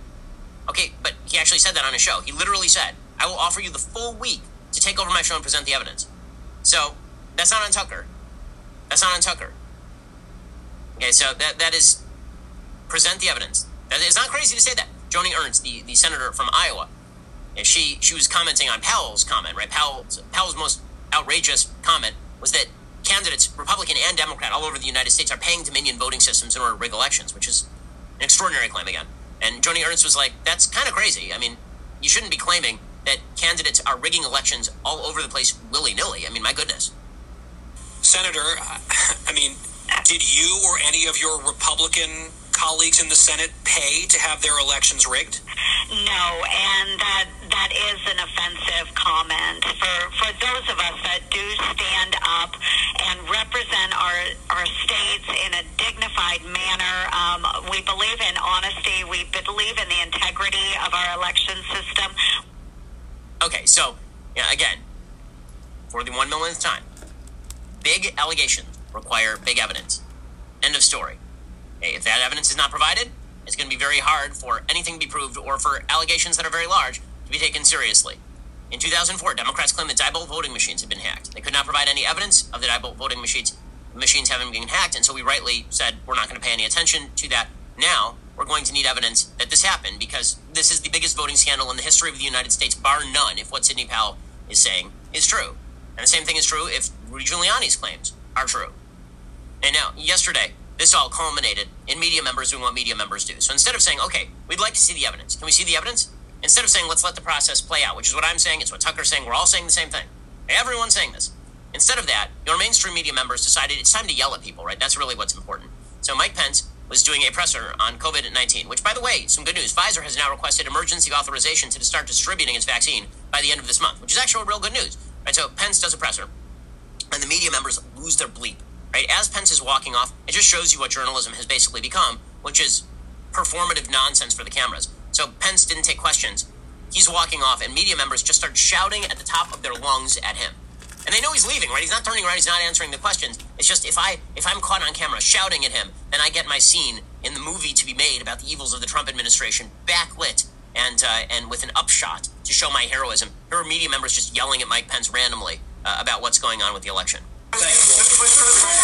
Okay, but he actually said that on his show. He literally said, I will offer you the full week to take over my show and present the evidence. So that's not on Tucker. That's not on Tucker. Okay, so that that is present the evidence. Is not crazy to say that. Joni Ernst, the, the senator from Iowa, she she was commenting on Powell's comment, right? Powell's Powell's most outrageous comment was that candidates, Republican and Democrat, all over the United States are paying Dominion voting systems in order to rig elections, which is an extraordinary claim again. And Joni Ernst was like, "That's kind of crazy. I mean, you shouldn't be claiming that candidates are rigging elections all over the place willy nilly. I mean, my goodness." Senator, I [laughs] mean, did you or any of your Republican colleagues in the Senate pay to have their elections rigged? No, and that that is an offensive comment for for those of us that do stand up and represent our our states in a dignified manner. Um, we believe in honesty. We believe in the integrity of our election system. Okay, so yeah, again, for the one millionth time, big allegations require big evidence. End of story. If that evidence is not provided, it's going to be very hard for anything to be proved or for allegations that are very large to be taken seriously. In 2004, Democrats claimed that Diebold voting machines had been hacked. They could not provide any evidence of the Diebold voting machines machines having been hacked, and so we rightly said we're not going to pay any attention to that. Now we're going to need evidence that this happened because this is the biggest voting scandal in the history of the United States, bar none. If what Sidney Powell is saying is true, and the same thing is true if Rudy Giuliani's claims are true. And now, yesterday, this all culminated in media members doing what media members do. So instead of saying, okay, we'd like to see the evidence, can we see the evidence? Instead of saying, let's let the process play out, which is what I'm saying, it's what Tucker's saying, we're all saying the same thing. Everyone's saying this. Instead of that, your mainstream media members decided it's time to yell at people, right? That's really what's important. So Mike Pence was doing a presser on COVID 19, which, by the way, some good news. Pfizer has now requested emergency authorization to start distributing its vaccine by the end of this month, which is actually real good news. Right? So Pence does a presser, and the media members lose their bleep right? As Pence is walking off, it just shows you what journalism has basically become, which is performative nonsense for the cameras. So Pence didn't take questions. He's walking off, and media members just start shouting at the top of their lungs at him. and they know he's leaving, right? He's not turning around. He's not answering the questions. It's just if I if I'm caught on camera shouting at him, then I get my scene in the movie to be made about the evils of the Trump administration backlit and uh, and with an upshot to show my heroism. Here are media members just yelling at Mike Pence randomly uh, about what's going on with the election. Thank you.